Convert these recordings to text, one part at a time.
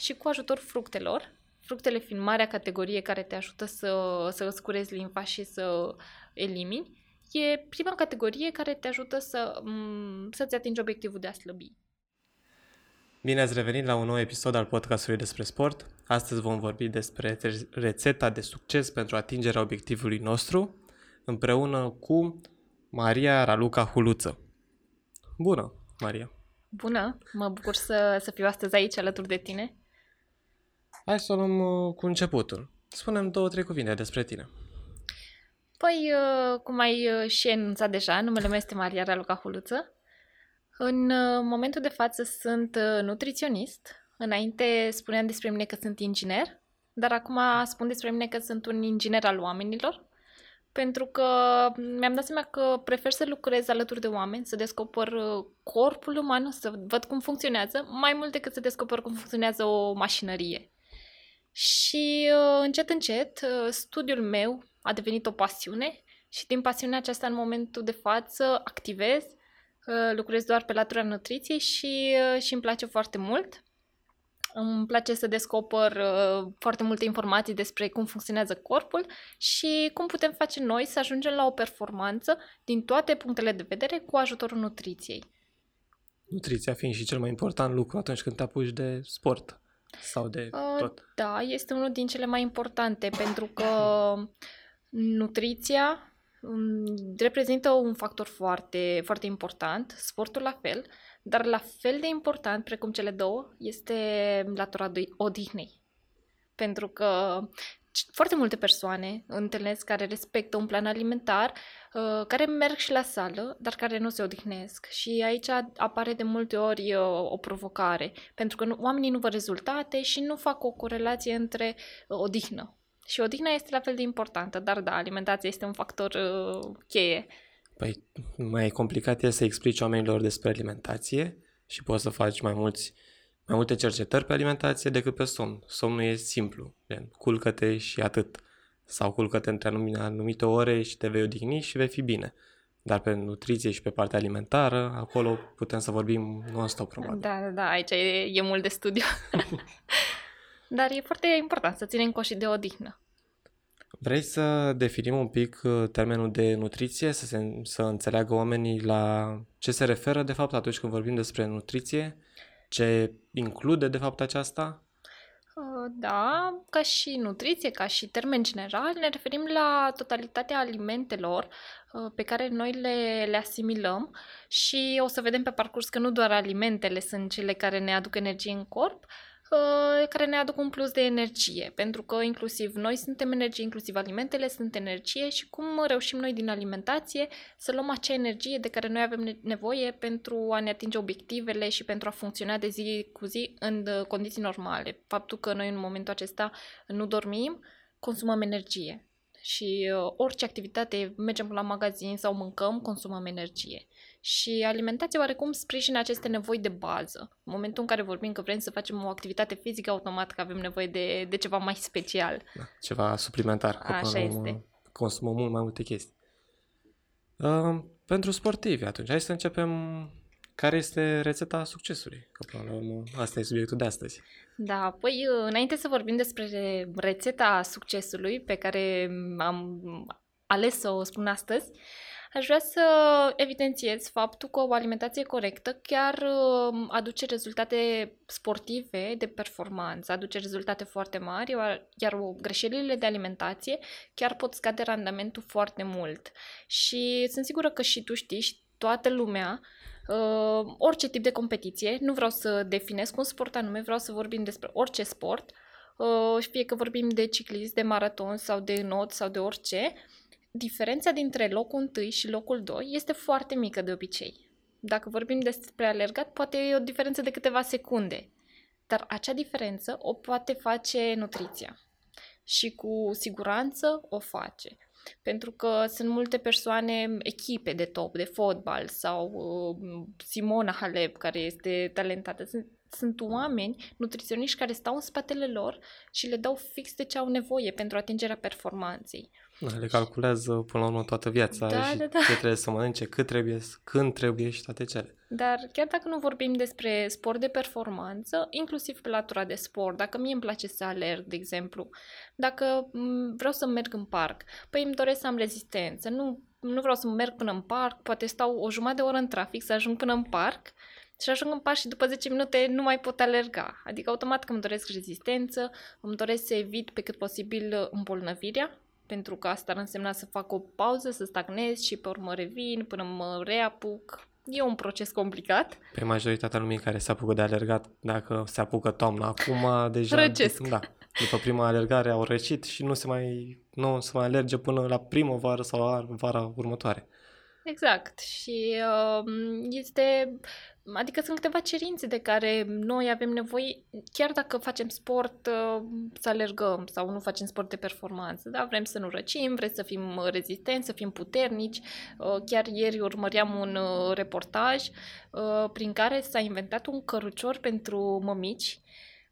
și cu ajutorul fructelor, fructele fiind marea categorie care te ajută să, să îți curezi limfa și să elimini, e prima categorie care te ajută să, să-ți atingi obiectivul de a slăbi. Bine ați revenit la un nou episod al podcastului despre sport. Astăzi vom vorbi despre rețeta de succes pentru atingerea obiectivului nostru, împreună cu Maria Raluca Huluță. Bună, Maria! Bună! Mă bucur să, să fiu astăzi aici alături de tine. Hai să o luăm uh, cu începutul. Spunem două, trei cuvinte despre tine. Păi, uh, cum ai uh, și enunțat deja, numele meu este Maria Raluca Huluță. În momentul de față sunt nutriționist. Înainte spuneam despre mine că sunt inginer, dar acum spun despre mine că sunt un inginer al oamenilor pentru că mi-am dat seama că prefer să lucrez alături de oameni, să descoper uh, corpul uman, să văd cum funcționează, mai mult decât să descoper cum funcționează o mașinărie. Și uh, încet, încet, uh, studiul meu a devenit o pasiune și din pasiunea aceasta în momentul de față activez, lucrez doar pe latura nutriției și, și îmi place foarte mult. Îmi place să descoper uh, foarte multe informații despre cum funcționează corpul și cum putem face noi să ajungem la o performanță din toate punctele de vedere cu ajutorul nutriției. Nutriția fiind și cel mai important lucru atunci când te apuci de sport sau de uh, tot. Da, este unul din cele mai importante pentru că nutriția um, reprezintă un factor foarte, foarte important, sportul la fel, dar la fel de important, precum cele două, este latura odihnei. Pentru că foarte multe persoane întâlnesc care respectă un plan alimentar, uh, care merg și la sală, dar care nu se odihnesc. Și aici apare de multe ori uh, o provocare, pentru că oamenii nu văd rezultate și nu fac o corelație între uh, odihnă. Și odihna este la fel de importantă, dar da, alimentația este un factor cheie Păi mai complicat e să explici oamenilor despre alimentație și poți să faci mai, mulți, mai multe cercetări pe alimentație decât pe somn. Somnul e simplu, gen, culcă-te și atât. Sau culcă-te între anumite ore și te vei odihni și vei fi bine. Dar pe nutriție și pe partea alimentară, acolo putem să vorbim non-stop, probabil. Da, da, da, aici e, e mult de studiu. Dar e foarte important să ținem cont și de odihnă. Vrei să definim un pic uh, termenul de nutriție, să, se, să înțeleagă oamenii la ce se referă de fapt atunci când vorbim despre nutriție? Ce include de fapt aceasta? Uh, da, ca și nutriție, ca și termen general, ne referim la totalitatea alimentelor uh, pe care noi le, le asimilăm și o să vedem pe parcurs că nu doar alimentele sunt cele care ne aduc energie în corp, Uh, care ne aduc un plus de energie, pentru că inclusiv noi suntem energie, inclusiv alimentele sunt energie și cum reușim noi din alimentație să luăm acea energie de care noi avem nevoie pentru a ne atinge obiectivele și pentru a funcționa de zi cu zi în uh, condiții normale. Faptul că noi în momentul acesta nu dormim, consumăm energie și uh, orice activitate, mergem la magazin sau mâncăm, consumăm energie. Și alimentația oarecum sprijină aceste nevoi de bază. În momentul în care vorbim că vrem să facem o activitate fizică, automat că avem nevoie de, de ceva mai special. Da, ceva suplimentar. Așa este. Consumăm mult mai multe chestii. Uh, pentru sportivi, atunci, hai să începem care este rețeta succesului? Că, până la urmă, asta e subiectul de astăzi. Da, păi înainte să vorbim despre rețeta succesului pe care am ales să o spun astăzi, aș vrea să evidențiez faptul că o alimentație corectă chiar uh, aduce rezultate sportive de performanță, aduce rezultate foarte mari, iar greșelile de alimentație chiar pot scade randamentul foarte mult. Și sunt sigură că și tu știi și toată lumea uh, orice tip de competiție, nu vreau să definesc un sport anume, vreau să vorbim despre orice sport, uh, fie că vorbim de ciclism, de maraton sau de not sau de orice, diferența dintre locul 1 și locul 2 este foarte mică de obicei. Dacă vorbim despre alergat, poate e o diferență de câteva secunde, dar acea diferență o poate face nutriția și cu siguranță o face. Pentru că sunt multe persoane, echipe de top, de fotbal sau uh, Simona Halep, care este talentată. Sunt sunt oameni, nutriționiști care stau în spatele lor și le dau fix de ce au nevoie pentru atingerea performanței. Da, le calculează până la urmă toată viața Da, și da, da. ce trebuie să mănânce, cât trebuie, când trebuie și toate cele. Dar chiar dacă nu vorbim despre sport de performanță, inclusiv pe latura de sport, dacă mie îmi place să alerg, de exemplu, dacă m, vreau să merg în parc, păi îmi doresc să am rezistență, nu, nu vreau să merg până în parc, poate stau o jumătate de oră în trafic să ajung până în parc și ajung în parc și după 10 minute nu mai pot alerga. Adică automat că îmi doresc rezistență, îmi doresc să evit pe cât posibil îmbolnăvirea, pentru că asta ar însemna să fac o pauză, să stagnez și pe urmă revin până mă reapuc. E un proces complicat. Pe majoritatea lumii care se apucă de alergat, dacă se apucă toamna acum, deja... Răcesc. Da. După prima alergare au răcit și nu se mai, nu o să mai alerge până la primăvară sau la vara următoare. Exact. Și uh, este. Adică sunt câteva cerințe de care noi avem nevoie, chiar dacă facem sport, uh, să alergăm sau nu facem sport de performanță, da? Vrem să nu răcim, vrem să fim rezistenți, să fim puternici. Uh, chiar ieri urmăream un uh, reportaj uh, prin care s-a inventat un cărucior pentru mămici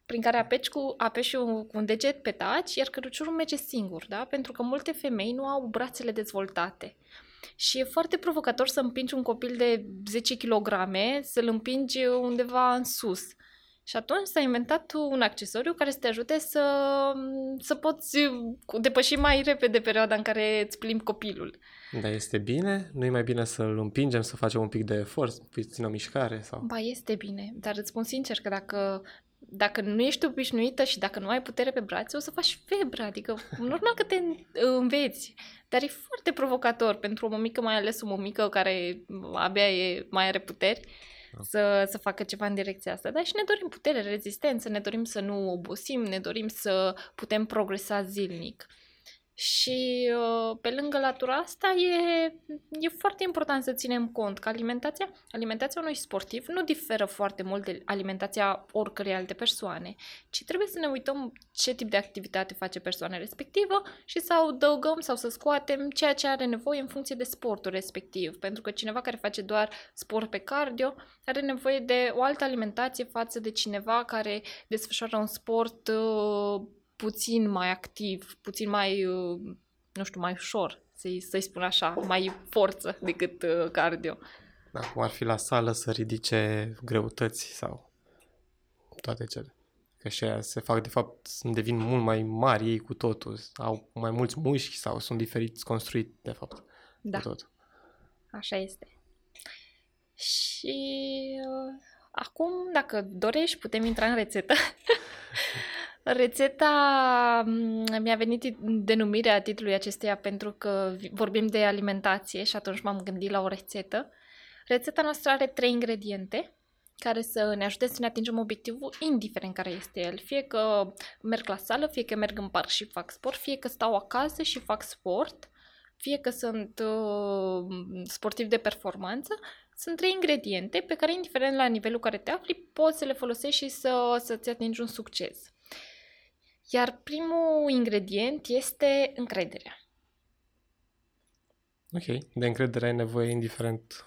prin care apeși cu, apeși un, cu un deget pe taci, iar căruciorul merge singur, da? Pentru că multe femei nu au brațele dezvoltate. Și e foarte provocator să împingi un copil de 10 kg, să-l împingi undeva în sus. Și atunci s-a inventat un accesoriu care să te ajute să, să poți depăși mai repede perioada în care îți plimbi copilul. Dar este bine? Nu e mai bine să-l împingem, să facem un pic de efort, puțină mișcare? Sau... Ba, este bine, dar îți spun sincer că dacă dacă nu ești obișnuită și dacă nu ai putere pe brațe, o să faci febră, adică normal că te înveți, dar e foarte provocator pentru o mămică, mai ales o mămică care abia e, mai are puteri, Da. să, să facă ceva în direcția asta. Dar și ne dorim putere, rezistență, ne dorim să nu obosim, ne dorim să putem progresa zilnic. Și uh, pe lângă latura asta e, e foarte important să ținem cont că alimentația, alimentația unui sportiv nu diferă foarte mult de alimentația oricărei alte persoane, ci trebuie să ne uităm ce tip de activitate face persoana respectivă și să adăugăm sau să scoatem ceea ce are nevoie în funcție de sportul respectiv. Pentru că cineva care face doar sport pe cardio are nevoie de o altă alimentație față de cineva care desfășoară un sport uh, puțin mai activ, puțin mai, uh, nu știu, mai ușor, să-i, să-i spun așa, mai forță decât uh, cardio. Da, cum ar fi la sală să ridice greutăți sau toate cele. Că și aia se fac, de fapt, sunt devin mult mai mari ei cu totul, au mai mulți mușchi sau sunt diferiți construiți, de fapt, Da, cu totul. așa este. Și uh, acum, dacă dorești, putem intra în rețetă. Rețeta m, mi-a venit i- denumirea titlului acesteia pentru că vi- vorbim de alimentație și atunci m-am gândit la o rețetă. Rețeta noastră are trei ingrediente care să ne ajute să ne atingem obiectivul, indiferent care este el. Fie că merg la sală, fie că merg în parc și fac sport, fie că stau acasă și fac sport, fie că sunt uh, sportiv de performanță, sunt trei ingrediente pe care, indiferent la nivelul care te afli, poți să le folosești și să, să-ți atingi un succes. Iar primul ingredient este încrederea. Ok, de încredere ai nevoie indiferent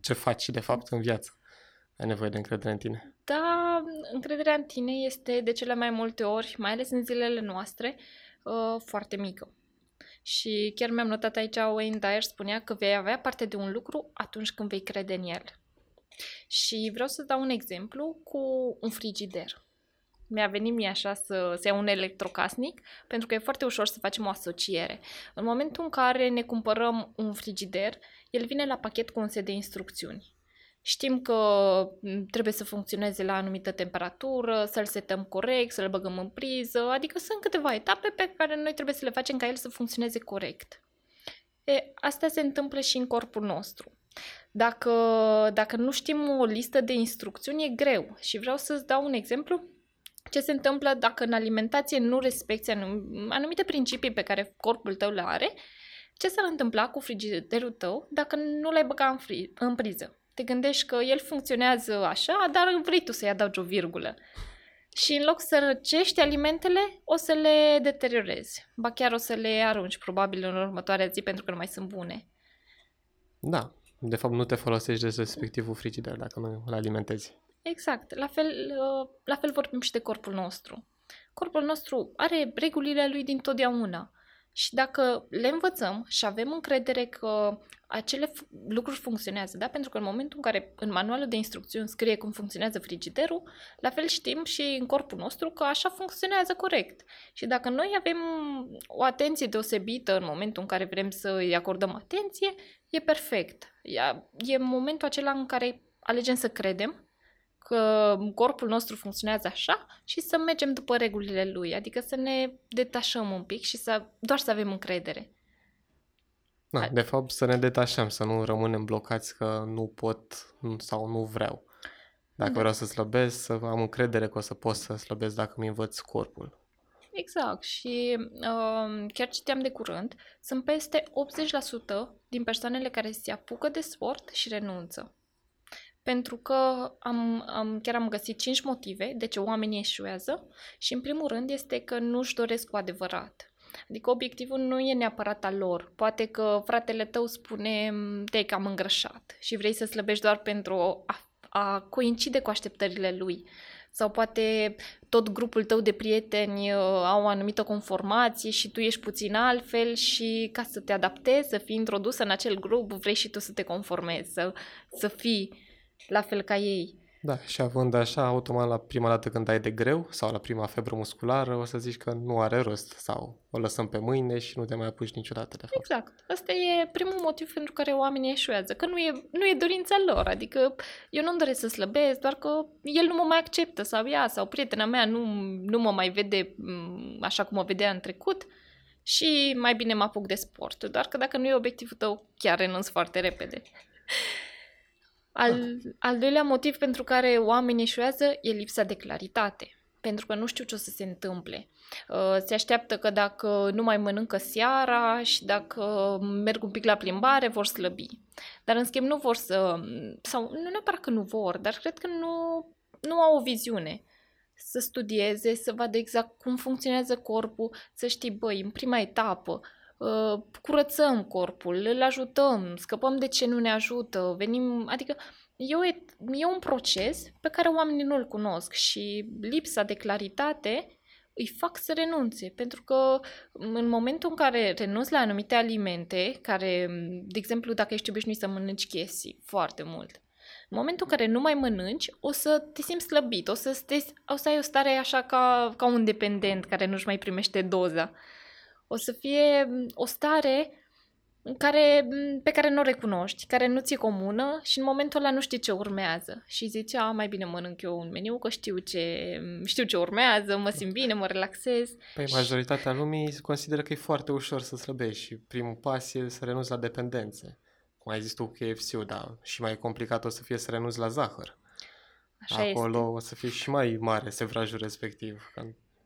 ce faci de fapt în viață. Ai nevoie de încredere în tine. Da, încrederea în tine este de cele mai multe ori, mai ales în zilele noastre, uh, foarte mică. Și chiar mi-am notat aici, Wayne Dyer spunea că vei avea parte de un lucru atunci când vei crede în el. Și vreau să dau un exemplu cu un frigider. Mi-a venit mie așa să, să iau un electrocasnic, pentru că e foarte ușor să facem o asociere. În momentul în care ne cumpărăm un frigider, el vine la pachet cu un set de instrucțiuni. Știm că m, trebuie să funcționeze la anumită temperatură, să-l setăm corect, să-l băgăm în priză, adică sunt câteva etape pe care noi trebuie să le facem ca el să funcționeze corect. E, asta se întâmplă și în corpul nostru. Dacă, dacă nu știm o listă de instrucțiuni, e greu. Și vreau să-ți dau un exemplu ce se întâmplă dacă în alimentație nu respecti anum- anumite principii pe care corpul tău le are, ce s-ar întâmpla cu frigiderul tău dacă nu l-ai băga în, fri- în priză? Te gândești că el funcționează așa, dar vrei tu să-i adaugi o virgulă. Și în loc să răcești alimentele, o să le deteriorezi. Ba chiar o să le arunci, probabil, în următoarea zi, pentru că nu mai sunt bune. Da, de fapt nu te folosești de respectivul frigider dacă nu îl alimentezi. Exact. La fel, uh, la fel vorbim și de corpul nostru. Corpul nostru are regulile lui din totdeauna. Și dacă le învățăm și avem încredere că acele f- lucruri funcționează, da? Pentru că în momentul în care în manualul de instrucțiuni scrie cum funcționează frigiderul, la fel știm și în corpul nostru că așa funcționează corect. Și dacă noi avem o atenție deosebită în momentul în care vrem să îi acordăm atenție, e perfect. E momentul acela în care alegem să credem că corpul nostru funcționează așa și să mergem după regulile lui, adică să ne detașăm un pic și să doar să avem încredere. Da, de fapt să ne detașăm, să nu rămânem blocați că nu pot sau nu vreau. Dacă da. vreau să slăbesc, să am încredere că o să pot să slăbesc dacă mi învăț corpul. Exact și uh, chiar citeam de curând, sunt peste 80% din persoanele care se apucă de sport și renunță pentru că am, am, chiar am găsit cinci motive de ce oamenii eșuează și în primul rând este că nu-și doresc cu adevărat. Adică obiectivul nu e neapărat al lor. Poate că fratele tău spune te-ai cam îngrășat și vrei să slăbești doar pentru a, a coincide cu așteptările lui. Sau poate tot grupul tău de prieteni uh, au o anumită conformație și tu ești puțin altfel și ca să te adaptezi, să fii introdusă în acel grup, vrei și tu să te conformezi, să, să fii la fel ca ei. Da, și având așa, automat la prima dată când ai de greu sau la prima febră musculară, o să zici că nu are rost sau o lăsăm pe mâine și nu te mai apuci niciodată de fapt. Exact. Asta e primul motiv pentru care oamenii eșuează, că nu e, nu e dorința lor, adică eu nu-mi doresc să slăbesc, doar că el nu mă mai acceptă sau ea sau prietena mea nu, nu mă mai vede mm, așa cum mă vedea în trecut și mai bine mă apuc de sport. Doar că dacă nu e obiectivul tău, chiar renunț foarte repede. Al, al doilea motiv pentru care oamenii eșuează e lipsa de claritate. Pentru că nu știu ce o să se întâmple. Uh, se așteaptă că dacă nu mai mănâncă seara și dacă merg un pic la plimbare, vor slăbi. Dar în schimb nu vor să... sau nu neapărat că nu vor, dar cred că nu, nu au o viziune să studieze, să vadă exact cum funcționează corpul, să știi, băi, în prima etapă, Uh, curățăm corpul, îl ajutăm, scăpăm de ce nu ne ajută, venim, adică e, o, e un proces pe care oamenii nu-l cunosc și lipsa de claritate îi fac să renunțe, pentru că în momentul în care renunți la anumite alimente, care, de exemplu, dacă ești obișnuit să mănânci chestii foarte mult, în momentul în care nu mai mănânci, o să te simți slăbit, o să, stezi, o să ai o stare așa ca, ca un dependent care nu-și mai primește doza o să fie o stare care, pe care nu o recunoști, care nu ți-e comună și în momentul ăla nu știi ce urmează. Și zici, a, mai bine mănânc eu un meniu, că știu ce, știu ce urmează, mă simt bine, mă relaxez. Păi majoritatea lumii consideră că e foarte ușor să slăbești și primul pas e să renunți la dependențe. Cum ai zis tu KFC-ul, dar și mai complicat o să fie să renunți la zahăr. Așa Acolo este. o să fie și mai mare sevrajul respectiv.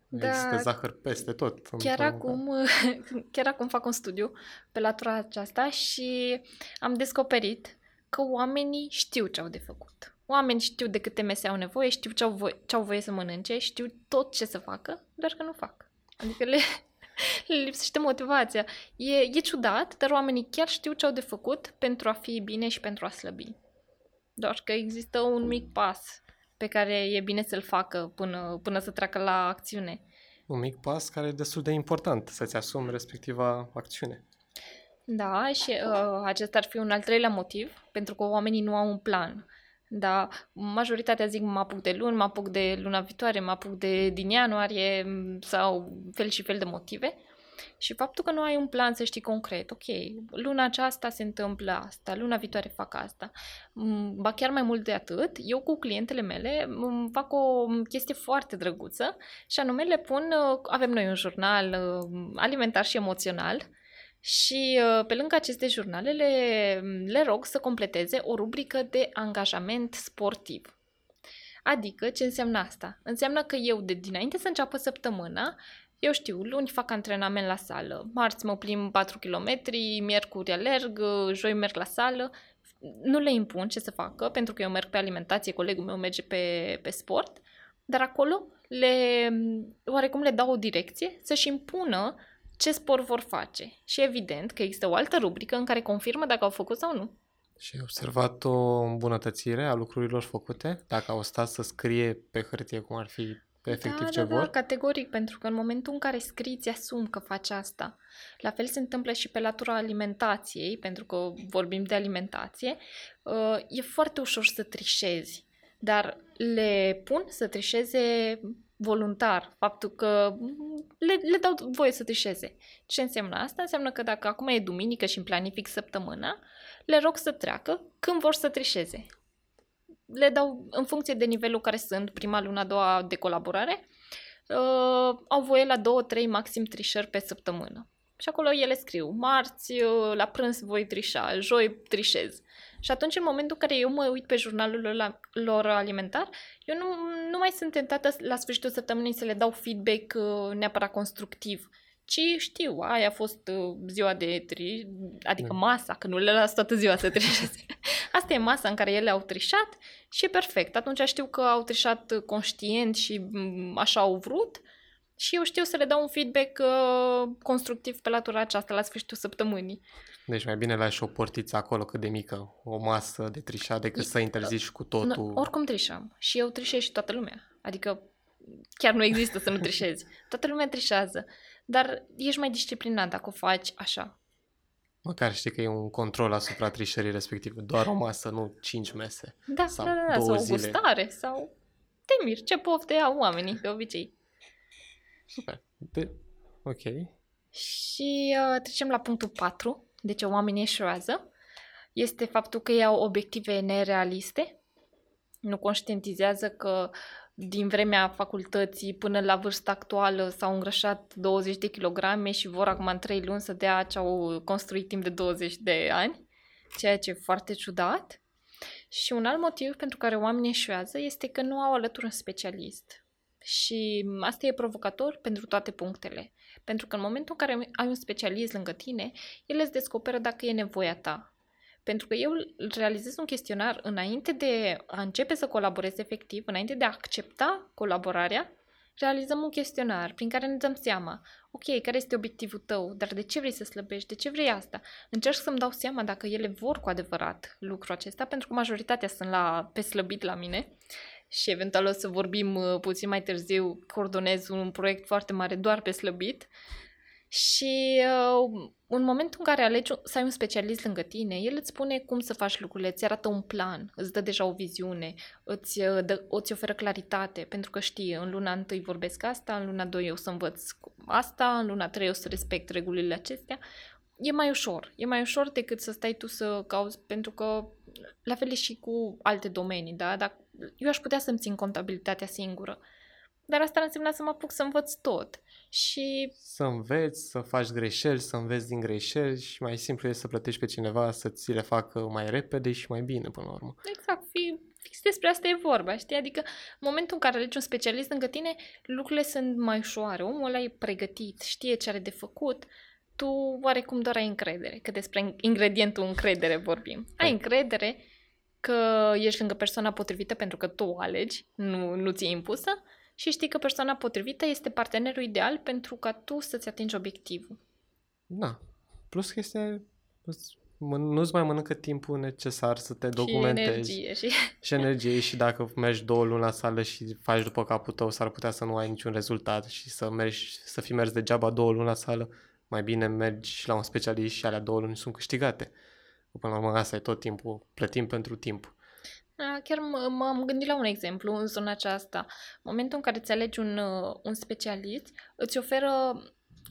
Da, Există zahăr peste tot. Chiar acum, chiar acum fac un studiu pe latura aceasta și am descoperit că oamenii știu ce au de făcut. Oamenii știu de câte mese au nevoie, știu ce au, voie, ce au voie să mănânce, știu tot ce să facă, doar că nu fac. Adică le, le lipsește motivația. E, e ciudat, dar oamenii chiar știu ce au de făcut pentru a fi bine și pentru a slăbi. Doar că există un mic pas pe care e bine să-l facă până, până să treacă la acțiune. Un mic pas care e destul de important, să-ți asumi respectiva acțiune. Da, și uh, acesta ar fi un al treilea motiv, pentru că oamenii nu au un plan. Da, majoritatea zic mă apuc de luni, mă apuc de luna viitoare, mă apuc de din ianuarie sau fel și fel de motive. Și faptul că nu ai un plan să știi concret, ok, luna aceasta se întâmplă asta, luna viitoare fac asta, mm, ba chiar mai mult de atât, eu cu clientele mele mm, fac o chestie foarte drăguță și anume le pun, uh, avem noi un jurnal uh, alimentar și emoțional și uh, pe lângă aceste jurnale le, le rog să completeze o rubrică de angajament sportiv. Adică, ce înseamnă asta? Înseamnă că eu, de dinainte să înceapă săptămâna, eu știu, luni fac antrenament la sală, marți mă plimb 4 km, miercuri alerg, joi merg la sală. Nu le impun ce să facă, pentru că eu merg pe alimentație, colegul meu merge pe, pe sport, dar acolo le, oarecum le dau o direcție să-și impună ce sport vor face. Și evident că există o altă rubrică în care confirmă dacă au făcut sau nu. Și ai observat o îmbunătățire a lucrurilor făcute? Dacă au stat să scrie pe hârtie cum ar fi efectiv da, ce da, vor? Da, categoric, pentru că în momentul în care scriți, ți asumi că faci asta. La fel se întâmplă și pe latura alimentației, pentru că vorbim de alimentație. Uh, e foarte ușor să trișezi, dar le pun să trișeze voluntar, faptul că le, le dau voie să trișeze. Ce înseamnă asta? Înseamnă că dacă acum e duminică și îmi planific săptămâna, le rog să treacă când vor să trișeze le dau în funcție de nivelul care sunt, prima lună, a doua de colaborare, uh, au voie la două, trei, maxim trișări pe săptămână. Și acolo ele scriu, marți, uh, la prânz voi trișa, joi trișez. Și atunci, în momentul în care eu mă uit pe jurnalul lor alimentar, eu nu, nu mai sunt tentată la sfârșitul săptămânii să le dau feedback uh, neapărat constructiv ci știu, aia a fost uh, ziua de tri, adică da. masa, că nu le las toată ziua să trișeze. Asta e masa în care ele au trișat și e perfect. Atunci știu că au trișat conștient și mm, așa au vrut și eu știu să le dau un feedback uh, constructiv pe latura aceasta la sfârșitul săptămânii. Deci mai bine lași o portiță acolo cât de mică, o masă de trișat, decât să interzici cu totul. No, oricum trișăm și eu trișez și toată lumea. Adică chiar nu există să nu trișezi. Toată lumea trișează. Dar ești mai disciplinat dacă o faci așa. Măcar știi că e un control asupra trișării respective. Doar o masă, nu cinci mese. Da, sau da, da, da, sau o gustare, sau te mir, ce pofte au oamenii, de obicei. Super. De... Ok. Și uh, trecem la punctul 4, de ce oamenii eșuează. Este faptul că ei au obiective nerealiste, nu conștientizează că din vremea facultății până la vârsta actuală s-au îngrășat 20 de kilograme și vor acum în 3 luni să dea ce au construit timp de 20 de ani, ceea ce e foarte ciudat. Și un alt motiv pentru care oamenii eșuează este că nu au alături un specialist. Și asta e provocator pentru toate punctele. Pentru că în momentul în care ai un specialist lângă tine, el îți descoperă dacă e nevoia ta. Pentru că eu realizez un chestionar înainte de a începe să colaborez efectiv, înainte de a accepta colaborarea, realizăm un chestionar prin care ne dăm seama, ok, care este obiectivul tău, dar de ce vrei să slăbești, de ce vrei asta? Încerc să-mi dau seama dacă ele vor cu adevărat lucrul acesta, pentru că majoritatea sunt la, pe slăbit la mine și eventual o să vorbim uh, puțin mai târziu, coordonez un proiect foarte mare doar pe slăbit și uh, în momentul în care alegi să ai un specialist lângă tine, el îți spune cum să faci lucrurile, îți arată un plan, îți dă deja o viziune, îți, uh, dă, îți oferă claritate, pentru că știi, în luna întâi vorbesc asta, în luna doi eu să învăț asta, în luna trei eu să respect regulile acestea. E mai ușor. E mai ușor decât să stai tu să cauți, pentru că la fel e și cu alte domenii, da? Dar eu aș putea să-mi țin contabilitatea singură. Dar asta înseamnă să mă apuc să învăț tot. Și... Să înveți, să faci greșeli, să înveți din greșeli și mai simplu e să plătești pe cineva să ți le facă mai repede și mai bine până la urmă. Exact, fi, fix despre asta e vorba, știi? Adică în momentul în care alegi un specialist lângă tine, lucrurile sunt mai ușoare. Omul ăla e pregătit, știe ce are de făcut, tu oarecum doar ai încredere, că despre ingredientul încredere vorbim. Ai încredere că ești lângă persoana potrivită pentru că tu o alegi, nu, nu ți-e impusă și știi că persoana potrivită este partenerul ideal pentru ca tu să-ți atingi obiectivul. Da. Plus că este nu-ți mai mănâncă timpul necesar să te documentezi. Și energie. Și, și energie și dacă mergi două luni la sală și faci după capul tău, s-ar putea să nu ai niciun rezultat și să mergi, să fi mers degeaba două luni la sală, mai bine mergi și la un specialist și alea două luni sunt câștigate. Până la urmă, asta e tot timpul, plătim pentru timp. Da, chiar m-am gândit la un exemplu în zona aceasta. În momentul în care îți alegi un, uh, un specialist, îți oferă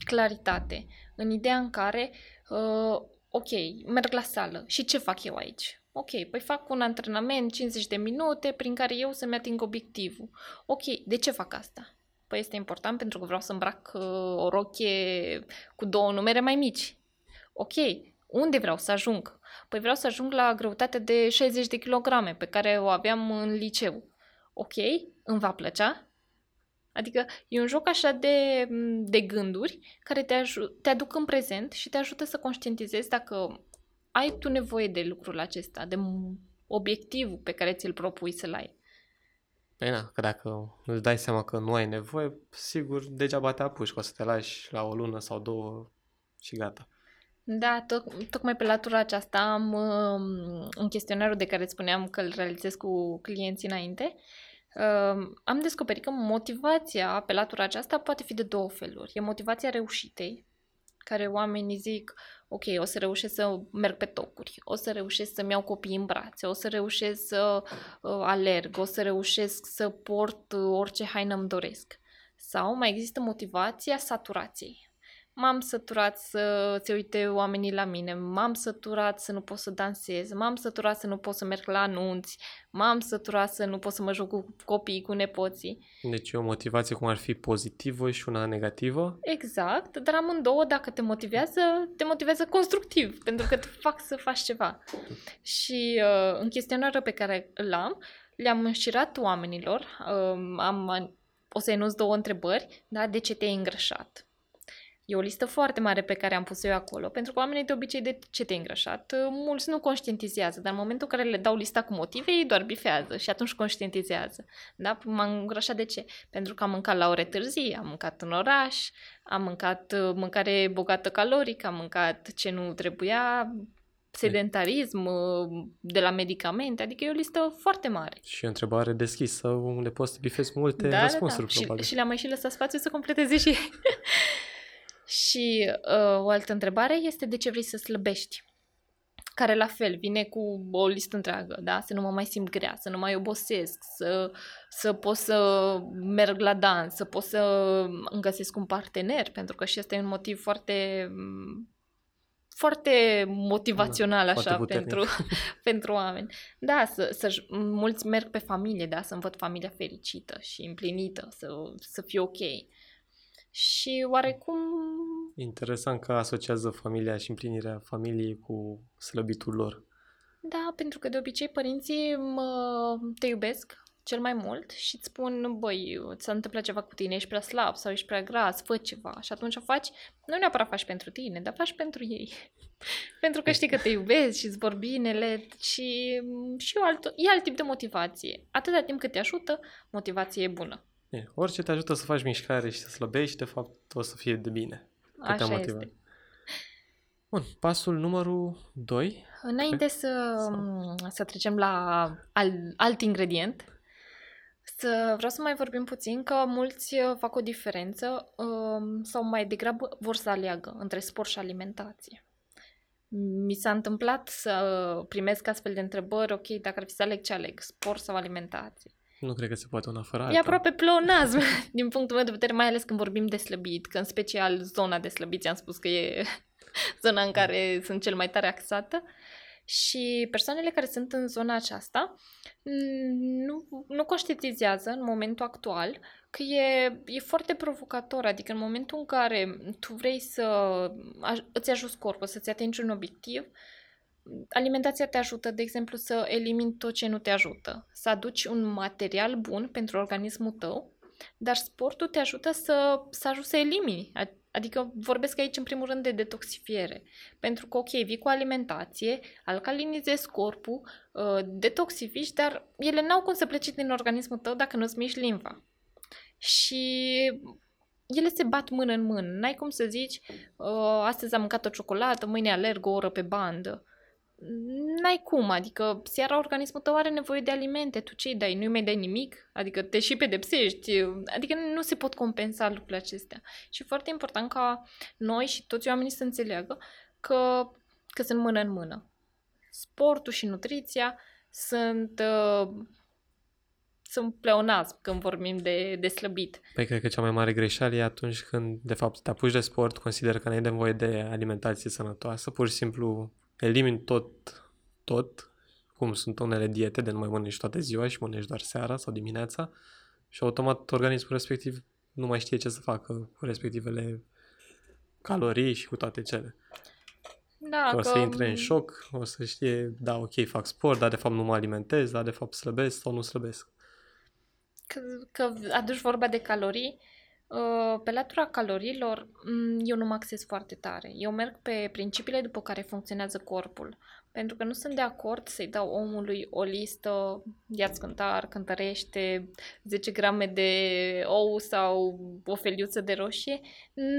claritate în ideea în care, uh, ok, merg la sală și ce fac eu aici? Ok, păi fac un antrenament 50 de minute prin care eu să-mi ating obiectivul. Ok, de ce fac asta? Păi este important pentru că vreau să îmbrac uh, o rochie cu două numere mai mici. Ok, unde vreau să ajung? Păi vreau să ajung la greutatea de 60 de kilograme pe care o aveam în liceu. Ok, îmi va plăcea? Adică e un joc așa de, de gânduri care te, aj- te aduc în prezent și te ajută să conștientizezi dacă ai tu nevoie de lucrul acesta, de obiectivul pe care ți-l propui să-l ai. Păi na, că dacă îți dai seama că nu ai nevoie, sigur, degeaba te apuci, că o să te lași la o lună sau două și gata. Da, to- tocmai pe latura aceasta am uh, un chestionarul de care îți spuneam că îl realizez cu clienții înainte. Uh, am descoperit că motivația pe latura aceasta poate fi de două feluri. E motivația reușitei, care oamenii zic, ok, o să reușesc să merg pe tocuri, o să reușesc să-mi iau copiii în brațe, o să reușesc să uh, alerg, o să reușesc să port uh, orice haină îmi doresc. Sau mai există motivația saturației m-am săturat să se uite oamenii la mine, m-am săturat să nu pot să dansez, m-am săturat să nu pot să merg la anunți, m-am săturat să nu pot să mă joc cu copiii, cu nepoții. Deci e o motivație cum ar fi pozitivă și una negativă? Exact, dar amândouă, dacă te motivează, te motivează constructiv, pentru că te fac să faci ceva. Și uh, în chestionarul pe care îl am, le-am înșirat oamenilor, uh, am, o să enunț două întrebări, da? de ce te-ai îngrășat? E o listă foarte mare pe care am pus eu acolo, pentru că oamenii de obicei de ce te îngrășat, mulți nu conștientizează, dar în momentul în care le dau lista cu motive, ei doar bifează și atunci conștientizează. Da? M-am îngrășat de ce? Pentru că am mâncat la ore târzii, am mâncat în oraș, am mâncat uh, mâncare bogată caloric, am mâncat ce nu trebuia, sedentarism, uh, de la medicamente, adică e o listă foarte mare. Și o întrebare deschisă unde poți să bifezi multe da, răspunsuri, da, da. probabil. Și, și le-am mai și lăsat spațiu să completeze și Și uh, o altă întrebare este de ce vrei să slăbești? Care la fel vine cu o listă întreagă, da? Să nu mă mai simt grea, să nu mai obosesc, să, să pot să merg la dans, să pot să îmi găsesc un partener, pentru că și ăsta e un motiv foarte foarte motivațional da, așa foarte pentru, pentru oameni. Da, să, să, mulți merg pe familie, da, să-mi văd familia fericită și împlinită, să, să fie ok și oarecum... Interesant că asociază familia și împlinirea familiei cu slăbitul lor. Da, pentru că de obicei părinții mă, te iubesc cel mai mult și îți spun, băi, ți-a întâmplat ceva cu tine, ești prea slab sau ești prea gras, fă ceva. Și atunci faci, nu neapărat faci pentru tine, dar faci pentru ei. pentru că știi că te iubesc și îți vor binele și, și eu alt, e alt tip de motivație. Atâta timp cât te ajută, motivație e bună. E, orice te ajută să faci mișcare și să slăbești, de fapt, o să fie de bine. Că Așa este. Bun, pasul numărul 2. Înainte să, să trecem la al, alt ingredient, să vreau să mai vorbim puțin că mulți uh, fac o diferență um, sau mai degrabă vor să aleagă între sport și alimentație. Mi s-a întâmplat să primesc astfel de întrebări, ok, dacă ar fi să aleg ce aleg, sport sau alimentație. Nu cred că se poate una fără alta. E aproape pleonazm, din punctul meu de vedere, mai ales când vorbim de slăbit, că în special zona de slăbit, am spus că e zona în care sunt cel mai tare axată. Și persoanele care sunt în zona aceasta nu, nu conștientizează în momentul actual că e, e foarte provocator, adică în momentul în care tu vrei să îți ajuți corpul, să-ți atingi un obiectiv, alimentația te ajută, de exemplu, să elimini tot ce nu te ajută, să aduci un material bun pentru organismul tău, dar sportul te ajută să, să ajungi să elimini. Adică vorbesc aici în primul rând de detoxifiere. Pentru că, ok, vii cu alimentație, alcalinizezi corpul, uh, detoxifici, dar ele n-au cum să plece din organismul tău dacă nu-ți miști limfa. Și ele se bat mână în mână. N-ai cum să zici, uh, astăzi am mâncat o ciocolată, mâine alerg o oră pe bandă n-ai cum, adică seara organismul tău are nevoie de alimente, tu ce dai? Nu-i mai dai nimic? Adică te și pedepsești, adică nu se pot compensa lucrurile acestea. Și foarte important ca noi și toți oamenii să înțeleagă că, că sunt mână în mână. Sportul și nutriția sunt uh, sunt pleonasm când vorbim de, de slăbit. Păi cred că cea mai mare greșeală e atunci când, de fapt, te apuci de sport, consider că n-ai nevoie de alimentație sănătoasă, pur și simplu elimini tot, tot, cum sunt unele diete de nu mai mănânci toată ziua și mănânci doar seara sau dimineața și automat organismul respectiv nu mai știe ce să facă cu respectivele calorii și cu toate cele. Da, o să că... intre în șoc, o să știe, da, ok, fac sport, dar de fapt nu mă alimentez, dar de fapt slăbesc sau nu slăbesc. Că, că aduci vorba de calorii, Uh, pe latura calorilor, mm, eu nu mă acces foarte tare. Eu merg pe principiile după care funcționează corpul. Pentru că nu sunt de acord să-i dau omului o listă, ia-ți cântar, cântărește 10 grame de ou sau o feliuță de roșie.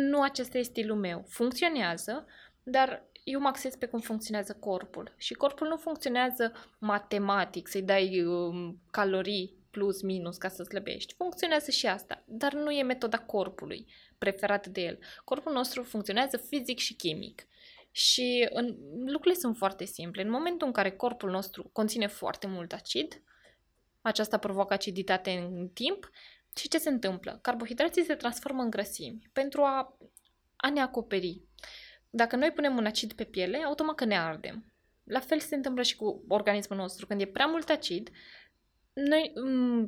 Nu acesta este stilul meu. Funcționează, dar eu mă axez pe cum funcționează corpul. Și corpul nu funcționează matematic, să-i dai um, calorii plus, minus ca să slăbești. Funcționează și asta, dar nu e metoda corpului preferată de el. Corpul nostru funcționează fizic și chimic. Și în, lucrurile sunt foarte simple. În momentul în care corpul nostru conține foarte mult acid, aceasta provoacă aciditate în timp, și ce se întâmplă? Carbohidrații se transformă în grăsimi pentru a, a ne acoperi. Dacă noi punem un acid pe piele, automat că ne ardem. La fel se întâmplă și cu organismul nostru. Când e prea mult acid, noi,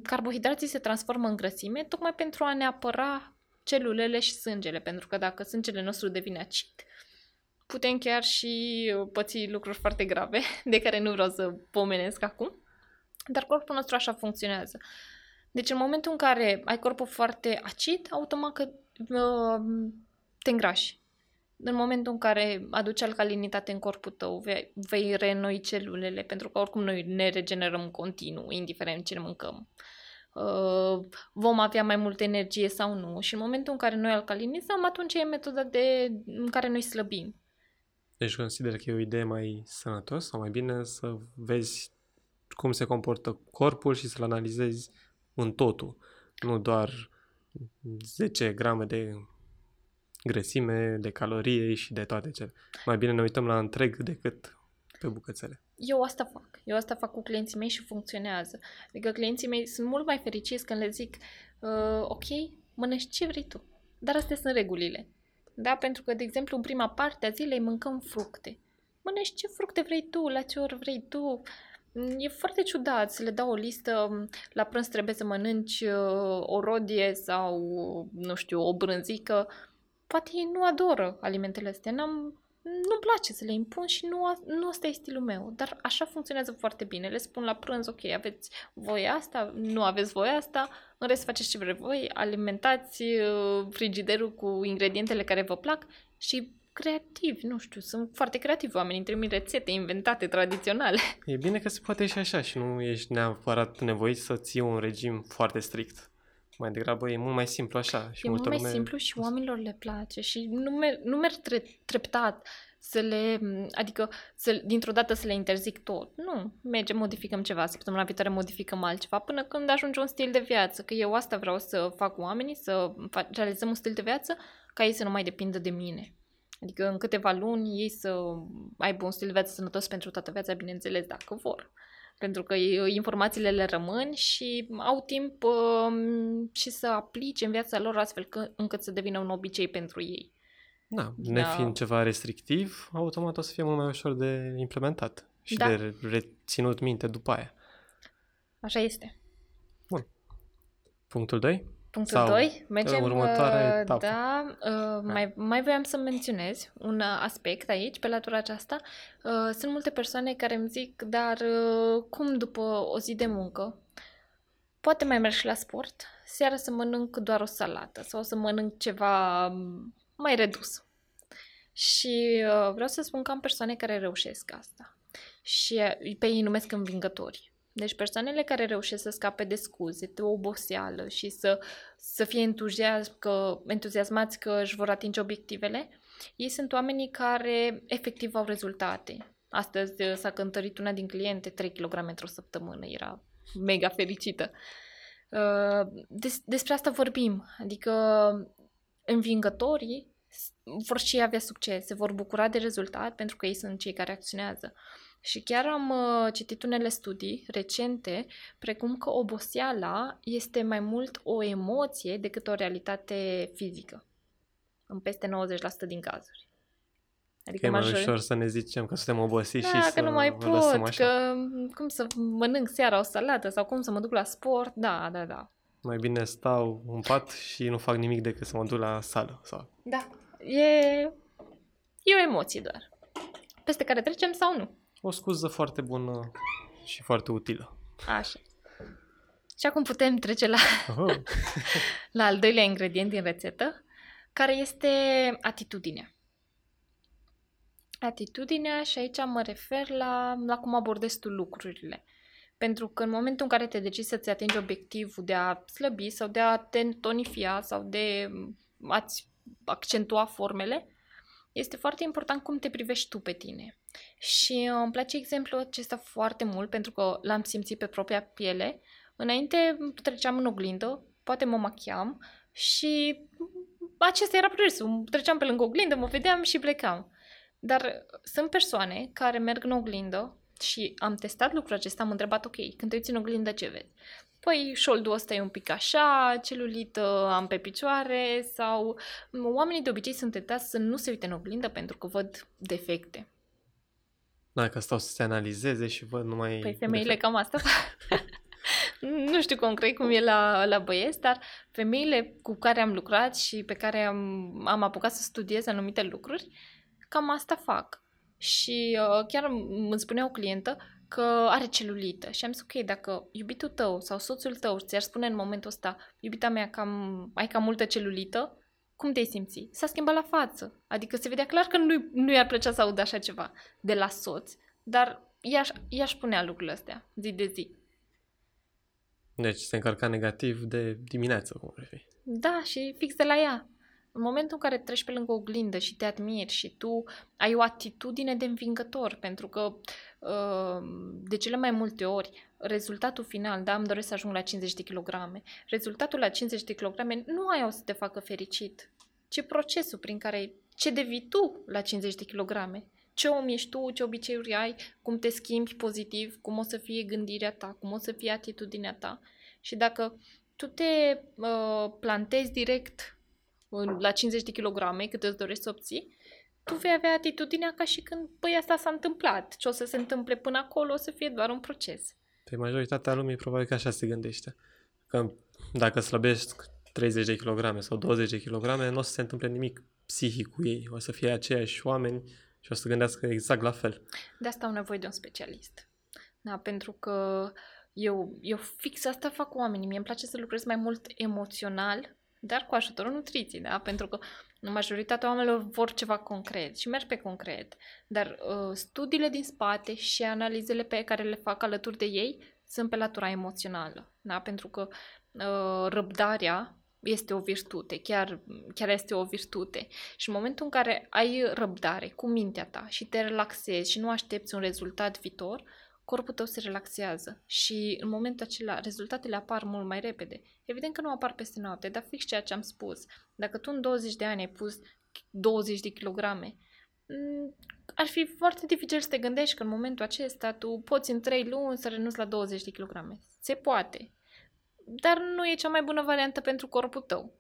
carbohidrații se transformă în grăsime tocmai pentru a ne apăra celulele și sângele, pentru că dacă sângele nostru devine acid, putem chiar și păți lucruri foarte grave, de care nu vreau să pomenesc acum, dar corpul nostru așa funcționează. Deci în momentul în care ai corpul foarte acid, automat că uh, te îngrași. În momentul în care aduci alcalinitate în corpul tău, vei, vei reînnoi celulele, pentru că oricum noi ne regenerăm continuu, indiferent ce ne mâncăm. Uh, vom avea mai multă energie sau nu. Și în momentul în care noi alcalinizăm, atunci e metoda de, în care noi slăbim. Deci consider că e o idee mai sănătos sau mai bine să vezi cum se comportă corpul și să-l analizezi în totul, nu doar 10 grame de grăsime, de calorie și de toate cele. Mai bine ne uităm la întreg decât pe bucățele. Eu asta fac. Eu asta fac cu clienții mei și funcționează. Adică clienții mei sunt mult mai fericiți când le zic uh, ok, mănânci ce vrei tu. Dar astea sunt regulile. Da? Pentru că, de exemplu, în prima parte a zilei mâncăm fructe. Mănânci ce fructe vrei tu, la ce oră vrei tu. E foarte ciudat să le dau o listă, la prânz trebuie să mănânci uh, o rodie sau, nu știu, o brânzică. Poate ei nu adoră alimentele astea, N-am, nu-mi place să le impun și nu, nu asta e stilul meu, dar așa funcționează foarte bine. Le spun la prânz, ok, aveți voi asta, nu aveți voi asta, în rest faceți ce vreți voi, alimentați uh, frigiderul cu ingredientele care vă plac și creativi, nu știu, sunt foarte creativi oamenii, trimit rețete inventate, tradiționale. E bine că se poate și așa și nu ești neapărat nevoit să ții un regim foarte strict. Mai degrabă e mult mai simplu așa. Și e mult mai lume... simplu și oamenilor le place și nu, mer- nu merg tre- treptat să le, adică să, dintr-o dată să le interzic tot. Nu, mergem, modificăm ceva, săptămâna viitoare modificăm altceva până când ajunge un stil de viață. Că eu asta vreau să fac cu oamenii, să realizăm un stil de viață ca ei să nu mai depindă de mine. Adică în câteva luni ei să aibă un stil de viață sănătos pentru toată viața, bineînțeles, dacă vor. Pentru că informațiile le rămân și au timp uh, și să aplice în viața lor astfel că, încât să devină un obicei pentru ei. Da, ne fiind ceva restrictiv, automat o să fie mult mai ușor de implementat și da. de reținut minte după aia. Așa este. Bun. Punctul 2? Punctul Sau 2, mergem, următoarea uh, etapă. Da, uh, mai, mai voiam să menționez un aspect aici, pe latura aceasta. Uh, sunt multe persoane care îmi zic, dar uh, cum după o zi de muncă, poate mai merg și la sport, seara să mănânc doar o salată sau să mănânc ceva mai redus. Și uh, vreau să spun că am persoane care reușesc asta. Și uh, pe ei numesc învingători. Deci persoanele care reușesc să scape de scuze, de oboseală și să, să fie entuziasm că, entuziasmați că își vor atinge obiectivele, ei sunt oamenii care efectiv au rezultate. Astăzi uh, s-a cântărit una din cliente 3 kg într-o săptămână, era mega fericită. Uh, des, despre asta vorbim, adică învingătorii vor și avea succes, se vor bucura de rezultat pentru că ei sunt cei care acționează. Și chiar am uh, citit unele studii recente, precum că oboseala este mai mult o emoție decât o realitate fizică. În peste 90% din cazuri. Adică e mai major... ușor să ne zicem că suntem obosiți da, și că să nu mai pot, că cum să mănânc seara o salată sau cum să mă duc la sport, da, da, da. Mai bine stau în pat și nu fac nimic decât să mă duc la sală. Sau... Da, e, e o emoție doar. Peste care trecem sau nu. O scuză foarte bună și foarte utilă. Așa. Și acum putem trece la, oh. la al doilea ingredient din rețetă, care este atitudinea. Atitudinea și aici mă refer la, la cum abordezi tu lucrurile. Pentru că în momentul în care te decizi să-ți atingi obiectivul de a slăbi sau de a te tonifia sau de a-ți accentua formele, este foarte important cum te privești tu pe tine. Și uh, îmi place exemplul acesta foarte mult pentru că l-am simțit pe propria piele. Înainte treceam în oglindă, poate mă machiam și acesta era procesul. Treceam pe lângă oglindă, mă vedeam și plecam. Dar sunt persoane care merg în oglindă și am testat lucrul acesta, am întrebat, ok, când te uiți în oglindă, ce vezi? Păi șoldul ăsta e un pic așa, celulită am pe picioare sau oamenii de obicei sunt tentați să nu se uite în oglindă pentru că văd defecte. Da, că stau să se analizeze și văd numai... Păi femeile defecte. cam asta nu știu concret cum e la, la băieți, dar femeile cu care am lucrat și pe care am, am apucat să studiez anumite lucruri, cam asta fac. Și uh, chiar îmi spunea o clientă că are celulită și am zis, ok, dacă iubitul tău sau soțul tău ți-ar spune în momentul ăsta, iubita mea, cam, ai cam multă celulită, cum te-ai simți? S-a schimbat la față. Adică se vedea clar că nu, nu i-ar plăcea să audă așa ceva de la soț, dar i-aș, i-aș punea lucrurile astea zi de zi. Deci se încărca negativ de dimineață, cum ar fi. Da, și fix de la ea. În momentul în care treci pe lângă oglindă și te admiri și tu ai o atitudine de învingător, pentru că uh, de cele mai multe ori rezultatul final, da, îmi doresc să ajung la 50 de kilograme, rezultatul la 50 de kilograme nu ai o să te facă fericit, ci procesul prin care, ce devii tu la 50 de kilograme, ce om ești tu, ce obiceiuri ai, cum te schimbi pozitiv, cum o să fie gândirea ta, cum o să fie atitudinea ta. Și dacă tu te uh, plantezi direct la 50 de kilograme cât îți dorești să obții, tu vei avea atitudinea ca și când, băi, asta s-a întâmplat. Ce o să se întâmple până acolo o să fie doar un proces. Pe majoritatea lumii probabil că așa se gândește. Că dacă slăbești 30 de kilograme sau 20 de kilograme, nu o să se întâmple nimic psihic cu ei. O să fie aceiași oameni și o să gândească exact la fel. De asta au nevoie de un specialist. Da, pentru că eu, eu fix asta fac cu oamenii. Mie îmi place să lucrez mai mult emoțional dar cu ajutorul nutriției, da? Pentru că majoritatea oamenilor vor ceva concret și merg pe concret. Dar uh, studiile din spate și analizele pe care le fac alături de ei sunt pe latura emoțională, da? Pentru că uh, răbdarea este o virtute, chiar, chiar este o virtute. Și în momentul în care ai răbdare cu mintea ta și te relaxezi și nu aștepți un rezultat viitor, corpul tău se relaxează și în momentul acela rezultatele apar mult mai repede. Evident că nu apar peste noapte, dar fix ceea ce am spus. Dacă tu în 20 de ani ai pus 20 de kilograme, mm, ar fi foarte dificil să te gândești că în momentul acesta tu poți în 3 luni să renunți la 20 de kilograme. Se poate. Dar nu e cea mai bună variantă pentru corpul tău.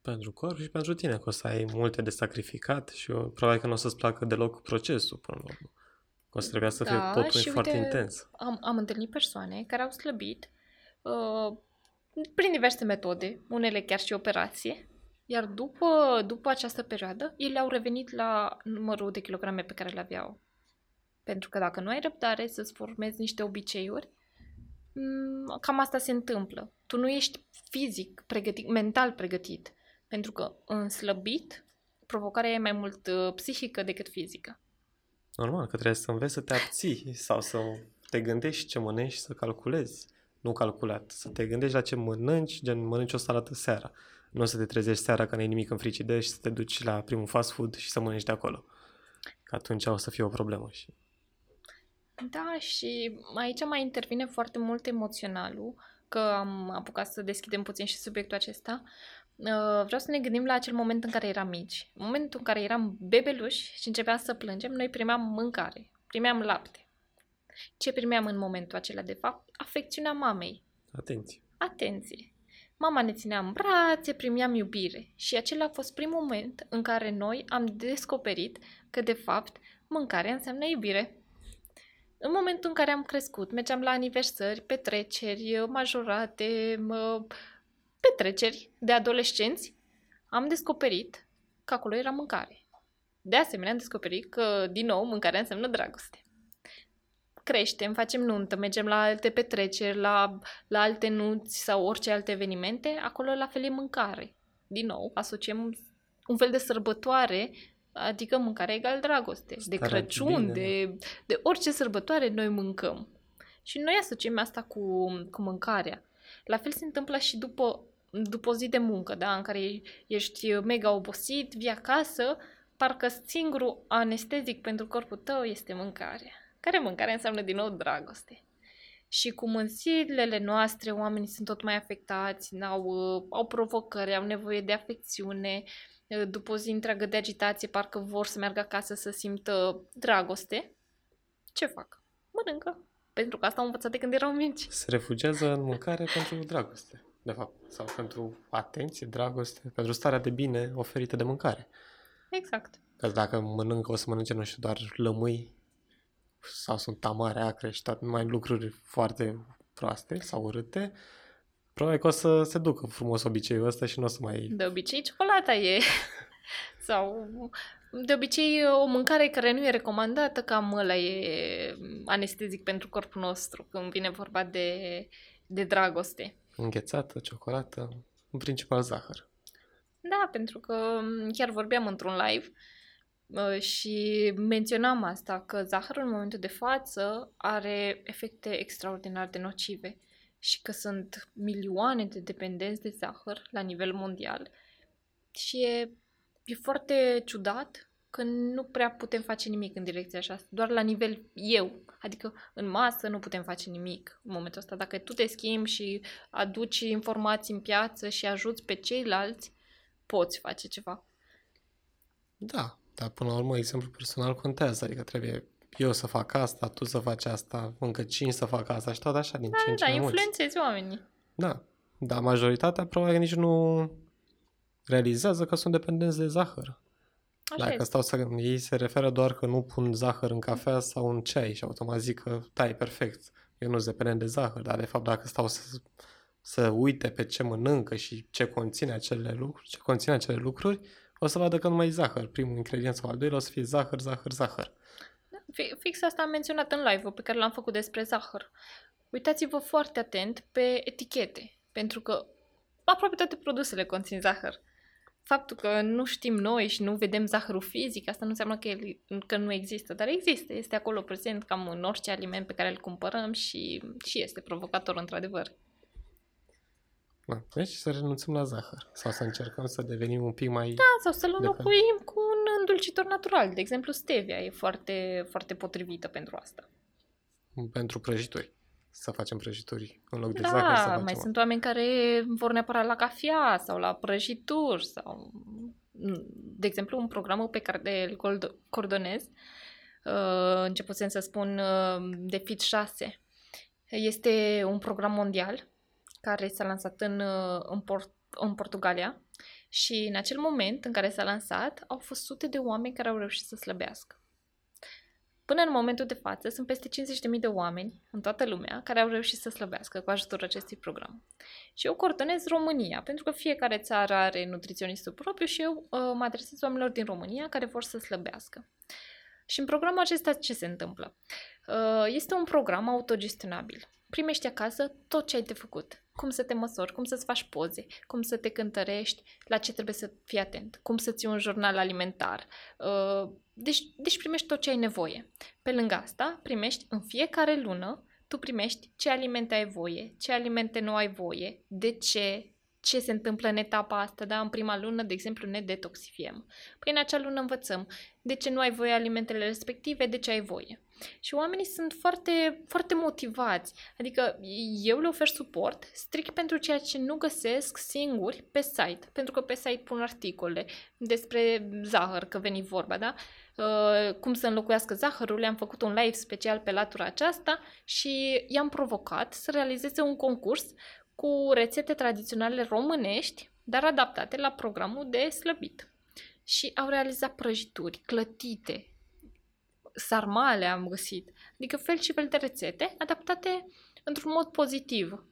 Pentru corp și pentru tine, că o să ai multe de sacrificat și eu, probabil că nu o să-ți placă deloc procesul până la urmă. O să trebuia să fie da, totul și foarte uite, intens. Am, am întâlnit persoane care au slăbit uh, prin diverse metode, unele chiar și operație, iar după, după această perioadă, ele au revenit la numărul de kilograme pe care le aveau. Pentru că dacă nu ai răbdare să-ți formezi niște obiceiuri, mm, cam asta se întâmplă. Tu nu ești fizic pregătit, mental pregătit. Pentru că în slăbit, provocarea e mai mult uh, psihică decât fizică. Normal, că trebuie să înveți să te abții sau să te gândești ce mănânci și să calculezi. Nu calculat. Să te gândești la ce mănânci, gen mănânci o salată seara. Nu să te trezești seara că nu ai nimic în frigider și să te duci la primul fast food și să mănânci de acolo. Că atunci o să fie o problemă. Și... Da, și aici mai intervine foarte mult emoționalul, că am apucat să deschidem puțin și subiectul acesta. Uh, vreau să ne gândim la acel moment în care eram mici. În momentul în care eram bebeluși și începeam să plângem, noi primeam mâncare, primeam lapte. Ce primeam în momentul acela, de fapt? Afecțiunea mamei. Atenție. Atenție. Mama ne ținea în brațe, primeam iubire. Și acela a fost primul moment în care noi am descoperit că, de fapt, mâncarea înseamnă iubire. În momentul în care am crescut, mergeam la aniversări, petreceri, majorate, petreceri de adolescenți, am descoperit că acolo era mâncare. De asemenea, am descoperit că, din nou, mâncarea înseamnă dragoste. Creștem, facem nuntă, mergem la alte petreceri, la, la alte nunți sau orice alte evenimente, acolo la fel e mâncare. Din nou, asociem un fel de sărbătoare, adică mâncare egal dragoste. de Crăciun, bine, de, de orice sărbătoare noi mâncăm. Și noi asociem asta cu, cu mâncarea. La fel se întâmplă și după după o zi de muncă, da, în care ești mega obosit, vii acasă, parcă singurul anestezic pentru corpul tău este mâncarea. Care mâncare înseamnă din nou dragoste. Și cum în zilele noastre oamenii sunt tot mai afectați, au, au provocări, au nevoie de afecțiune, după o zi întreagă de agitație, parcă vor să meargă acasă să simtă dragoste, ce fac? Mănâncă. Pentru că asta au învățat de când erau mici. Se refugiază în mâncare pentru dragoste, de fapt. Sau pentru atenție, dragoste, pentru starea de bine oferită de mâncare. Exact. Că dacă mănâncă, o să mănânce, nu știu, doar lămâi sau sunt tamare acre și tot mai lucruri foarte proaste sau urâte, probabil că o să se ducă frumos obiceiul ăsta și nu o să mai... De obicei, ciocolata e. sau de obicei, o mâncare care nu e recomandată, cam ăla e anestezic pentru corpul nostru când vine vorba de, de dragoste. Înghețată, ciocolată, în principal zahăr. Da, pentru că chiar vorbeam într-un live uh, și menționam asta, că zahărul în momentul de față are efecte extraordinar de nocive și că sunt milioane de dependenți de zahăr la nivel mondial și e e foarte ciudat că nu prea putem face nimic în direcția așa, doar la nivel eu. Adică în masă nu putem face nimic în momentul ăsta. Dacă tu te schimbi și aduci informații în piață și ajuți pe ceilalți, poți face ceva. Da, dar până la urmă exemplu personal contează, adică trebuie eu să fac asta, tu să faci asta, încă cinci să fac asta și tot așa din da, ce în ce Da, influențezi oamenii. Da, dar majoritatea probabil nici nu realizează că sunt dependenți de zahăr. Așa Dacă este. stau să... Ei se referă doar că nu pun zahăr în cafea sau în ceai și automat zic că da, e perfect. Eu nu sunt dependent de zahăr, dar de fapt dacă stau să, să uite pe ce mănâncă și ce conține acele lucruri, ce conține acele lucruri, o să vadă că nu mai e zahăr. Primul ingredient sau al doilea o să fie zahăr, zahăr, zahăr. Da, fix asta am menționat în live pe care l-am făcut despre zahăr. Uitați-vă foarte atent pe etichete, pentru că aproape toate produsele conțin zahăr faptul că nu știm noi și nu vedem zahărul fizic, asta nu înseamnă că, el, că nu există, dar există, este acolo prezent cam în orice aliment pe care îl cumpărăm și, și este provocator într-adevăr. Da, deci să renunțăm la zahăr sau să încercăm să devenim un pic mai... Da, sau să-l înlocuim cu un îndulcitor natural. De exemplu, stevia e foarte, foarte potrivită pentru asta. Pentru prăjituri să facem prăjituri în loc de da, zahăr. Să mai sunt oameni care vor neapărat la cafea sau la prăjituri sau, de exemplu, un program pe care îl coordonez, uh, începusem să spun uh, de Fit 6. Este un program mondial care s-a lansat în, uh, în, Port, în Portugalia și în acel moment în care s-a lansat au fost sute de oameni care au reușit să slăbească. Până în momentul de față, sunt peste 50.000 de oameni în toată lumea care au reușit să slăbească cu ajutorul acestui program. Și eu coordonez România, pentru că fiecare țară are nutriționistul propriu și eu uh, mă adresez oamenilor din România care vor să slăbească. Și în programul acesta ce se întâmplă? Uh, este un program autogestionabil. Primești acasă tot ce ai de făcut cum să te măsori, cum să-ți faci poze, cum să te cântărești, la ce trebuie să fii atent, cum să ții un jurnal alimentar. Uh, deci, deci primești tot ce ai nevoie. Pe lângă asta, primești în fiecare lună, tu primești ce alimente ai voie, ce alimente nu ai voie, de ce, ce se întâmplă în etapa asta, da? În prima lună, de exemplu, ne detoxifiem. Păi în acea lună învățăm de ce nu ai voie alimentele respective, de ce ai voie. Și oamenii sunt foarte, foarte motivați. Adică eu le ofer suport strict pentru ceea ce nu găsesc singuri pe site. Pentru că pe site pun articole despre zahăr, că veni vorba, da? Uh, cum să înlocuiască zahărul, le-am făcut un live special pe latura aceasta și i-am provocat să realizeze un concurs cu rețete tradiționale românești, dar adaptate la programul de slăbit. Și au realizat prăjituri clătite, sarmale am găsit, adică fel și fel de rețete adaptate într-un mod pozitiv.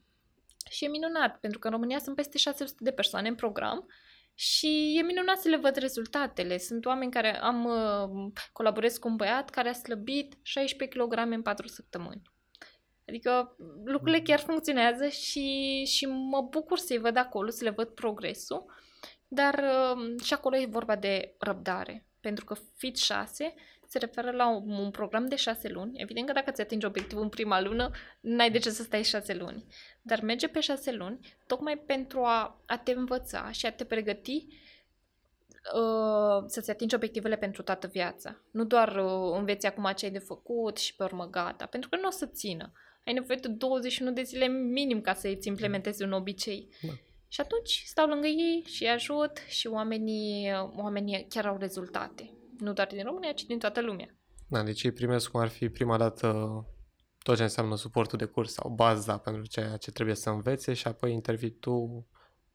Și e minunat, pentru că în România sunt peste 600 de persoane în program și e minunat să le văd rezultatele. Sunt oameni care am uh, colaborez cu un băiat care a slăbit 16 kg în 4 săptămâni. Adică lucrurile chiar funcționează și, și mă bucur să-i văd acolo, să le văd progresul, dar uh, și acolo e vorba de răbdare. Pentru că Fit 6 se referă la un, un program de șase luni. Evident că dacă ți atingi obiectivul în prima lună, n-ai de ce să stai șase luni. Dar merge pe șase luni tocmai pentru a, a te învăța și a te pregăti uh, să-ți atingi obiectivele pentru toată viața. Nu doar uh, înveți acum ce ai de făcut și pe urmă gata, pentru că nu o să țină. Ai nevoie de 21 de zile minim ca să îți implementezi un obicei. Da. Și atunci stau lângă ei și îi ajut și oamenii, oamenii chiar au rezultate. Nu doar din România, ci din toată lumea. Da, deci ei primesc cum ar fi prima dată tot ce înseamnă suportul de curs sau baza pentru ceea ce trebuie să învețe și apoi intervii tu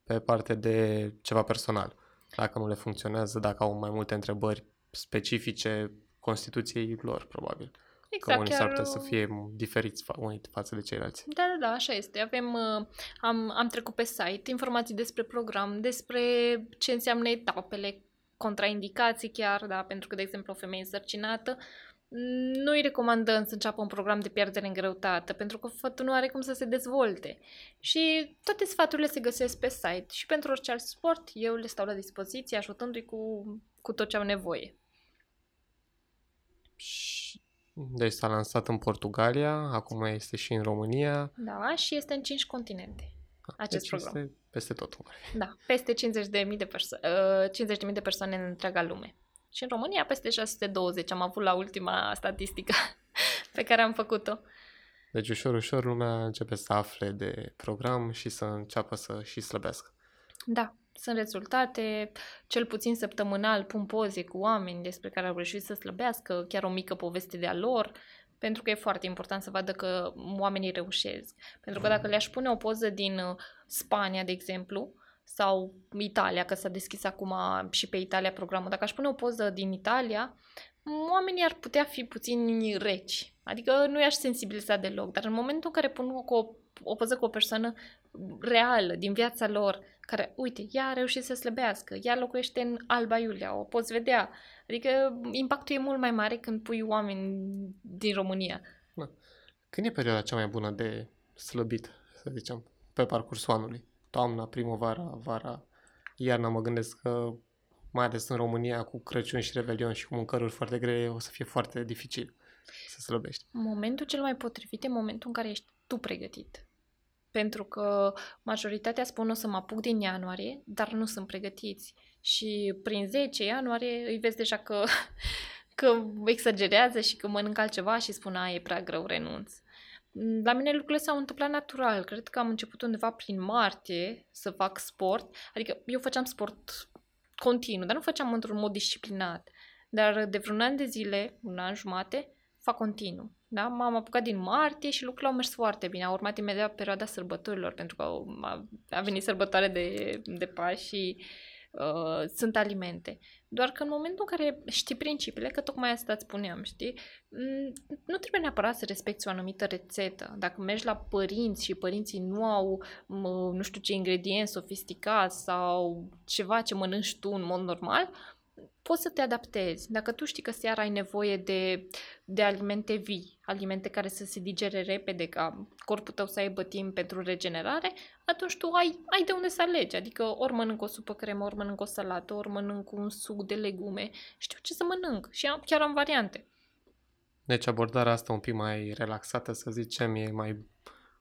pe parte de ceva personal. Dacă nu le funcționează, dacă au mai multe întrebări specifice Constituției lor, probabil. Exact, că unii chiar... s-ar putea să fie diferiți fa- unii față de ceilalți. Da, da, da, așa este. Avem, uh, am, am trecut pe site informații despre program, despre ce înseamnă etapele, contraindicații chiar, da, pentru că, de exemplu, o femeie însărcinată nu îi recomandăm să înceapă un program de pierdere în greutate, pentru că fătul nu are cum să se dezvolte. Și toate sfaturile se găsesc pe site și pentru orice alt sport eu le stau la dispoziție, ajutându-i cu, cu tot ce au nevoie. Și deci s-a lansat în Portugalia, acum este și în România. Da, și este în 5 continente acest deci program. Este peste tot. Da, peste 50.000 de, perso- uh, 50.000 de persoane în întreaga lume. Și în România peste 620 am avut la ultima statistică pe care am făcut-o. Deci ușor, ușor lumea începe să afle de program și să înceapă să și slăbească. Da, sunt rezultate, cel puțin săptămânal pun poze cu oameni despre care au reușit să slăbească, chiar o mică poveste de-a lor, pentru că e foarte important să vadă că oamenii reușesc. Pentru că dacă le-aș pune o poză din uh, Spania, de exemplu, sau Italia, că s-a deschis acum și pe Italia programul, dacă aș pune o poză din Italia, oamenii ar putea fi puțin reci. Adică nu i-aș sensibiliza deloc, dar în momentul în care pun o, o poză cu o persoană reală, din viața lor, care, uite, ea a reușit să slăbească, ea locuiește în Alba Iulia, o poți vedea. Adică impactul e mult mai mare când pui oameni din România. Da. Când e perioada cea mai bună de slăbit, să zicem, pe parcursul anului? Toamna, primăvara, vara, iarna, mă gândesc că mai ales în România, cu Crăciun și Revelion și cu mâncăruri foarte grele, o să fie foarte dificil să slăbești. Momentul cel mai potrivit e momentul în care ești tu pregătit. Pentru că majoritatea spun o să mă apuc din ianuarie, dar nu sunt pregătiți. Și prin 10 ianuarie îi vezi deja că, că exagerează și că mănâncă altceva și spun, a, e prea greu, renunț. La mine lucrurile s-au întâmplat natural. Cred că am început undeva prin martie să fac sport. Adică eu făceam sport continuu, dar nu făceam într-un mod disciplinat. Dar de vreun an de zile, un an jumate, fac continuu. Da? M-am apucat din martie și lucrurile au mers foarte bine. A urmat imediat perioada sărbătorilor, pentru că a, a venit sărbătoare de, de Paști și uh, sunt alimente. Doar că în momentul în care știi principiile, că tocmai asta îți spuneam, știi, nu trebuie neapărat să respecti o anumită rețetă. Dacă mergi la părinți și părinții nu au, nu știu ce, ingredienți sofisticați sau ceva ce mănânci tu în mod normal, poți să te adaptezi. Dacă tu știi că seara ai nevoie de, de alimente vii, alimente care să se digere repede, ca corpul tău să aibă timp pentru regenerare, atunci tu ai, ai de unde să alegi. Adică ori mănânc o supă cremă, ori mănânc o salată, ori mănânc un suc de legume. Știu ce să mănânc și am, chiar am variante. Deci abordarea asta un pic mai relaxată, să zicem, e mai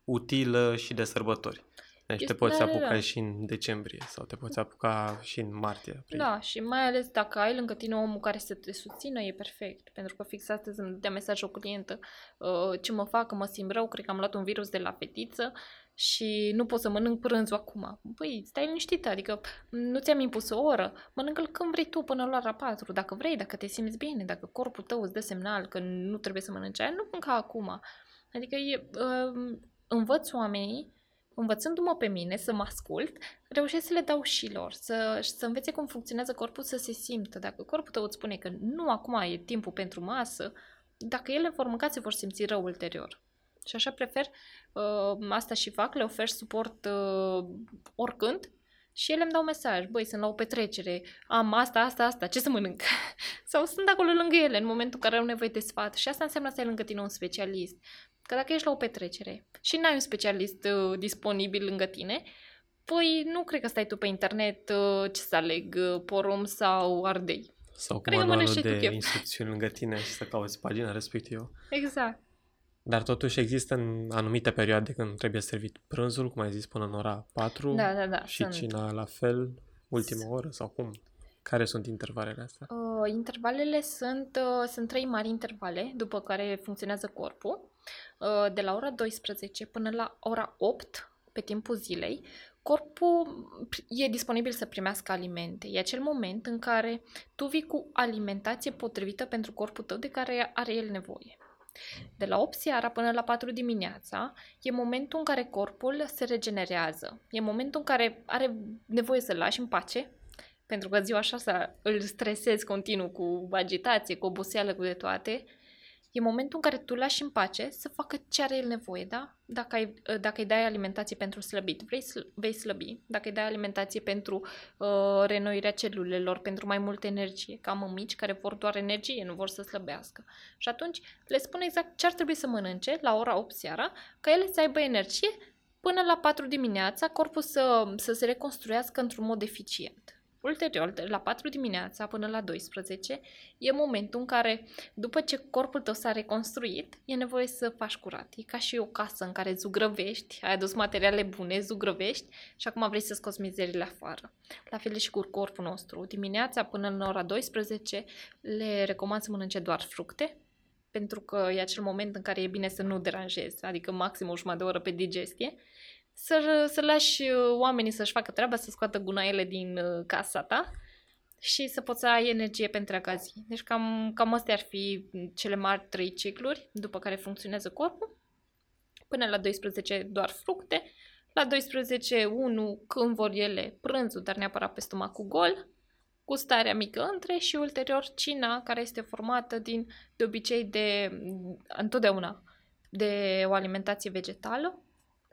utilă și de sărbători. Deci este, te poți da, apuca da. și în decembrie sau te poți apuca și în martie. Aprilie. Da, și mai ales dacă ai lângă tine omul care să te susțină, e perfect. Pentru că fix astăzi îmi dea mesaj o clientă uh, ce mă fac, că mă simt rău, cred că am luat un virus de la fetiță și nu pot să mănânc prânzul acum. Băi, stai liniștită, adică nu ți-am impus o oră, mănâncă-l când vrei tu până la ora 4, dacă vrei, dacă te simți bine, dacă corpul tău îți dă semnal că nu trebuie să mănânci aia, nu mânca acum. Adică e, uh, învăț oamenii învățându-mă pe mine să mă ascult, reușesc să le dau și lor, să, să învețe cum funcționează corpul, să se simtă. Dacă corpul tău îți spune că nu acum e timpul pentru masă, dacă ele vor mânca, se vor simți rău ulterior. Și așa prefer, uh, asta și fac, le ofer suport uh, oricând și ele îmi dau mesaj, băi, sunt la o petrecere, am asta, asta, asta, ce să mănânc? Sau sunt acolo lângă ele în momentul în care au nevoie de sfat. Și asta înseamnă să ai lângă tine un specialist. Că dacă ești la o petrecere și n-ai un specialist uh, disponibil lângă tine, păi nu cred că stai tu pe internet uh, ce să aleg, uh, porum sau ardei. Sau cu manualul de instrucțiuni lângă tine și să cauți pagina respectivă. Exact. Dar totuși există în anumite perioade când trebuie servit prânzul, cum ai zis, până în ora 4 da, da, da, și sunt. cina la fel, ultima oră sau cum? Care sunt intervalele astea? Uh, intervalele sunt, uh, sunt trei mari intervale după care funcționează corpul. Uh, de la ora 12 până la ora 8 pe timpul zilei, corpul e disponibil să primească alimente. E acel moment în care tu vii cu alimentație potrivită pentru corpul tău de care are el nevoie. De la 8 seara până la 4 dimineața e momentul în care corpul se regenerează. E momentul în care are nevoie să-l lași în pace, pentru că ziua așa să îl stresezi continuu cu agitație, cu oboseală, cu de toate E momentul în care tu lași în pace să facă ce are el nevoie, da? Dacă, ai, dacă îi dai alimentație pentru slăbit, vrei sl- vei slăbi. Dacă îi dai alimentație pentru uh, renoirea celulelor, pentru mai multă energie, ca mămici care vor doar energie, nu vor să slăbească. Și atunci le spun exact ce ar trebui să mănânce la ora 8 seara, ca ele să aibă energie până la 4 dimineața, corpul să, să se reconstruiască într-un mod eficient. Ulterior, de la 4 dimineața până la 12, e momentul în care, după ce corpul tău s-a reconstruit, e nevoie să faci curat. E ca și o casă în care zugrăvești, ai adus materiale bune, zugrăvești și acum vrei să scoți mizerile afară. La fel și cu corpul nostru. Dimineața până la ora 12 le recomand să mănânce doar fructe, pentru că e acel moment în care e bine să nu deranjezi, adică maxim o jumătate de oră pe digestie să, să lași uh, oamenii să-și facă treaba, să scoată gunoaiele din uh, casa ta și să poți să ai energie pe întreaga zi. Deci cam, cam astea ar fi cele mari trei cicluri după care funcționează corpul. Până la 12 doar fructe, la 12 1 când vor ele prânzul, dar neapărat pe stomacul gol, gustarea mică între și ulterior cina care este formată din de obicei de întotdeauna de o alimentație vegetală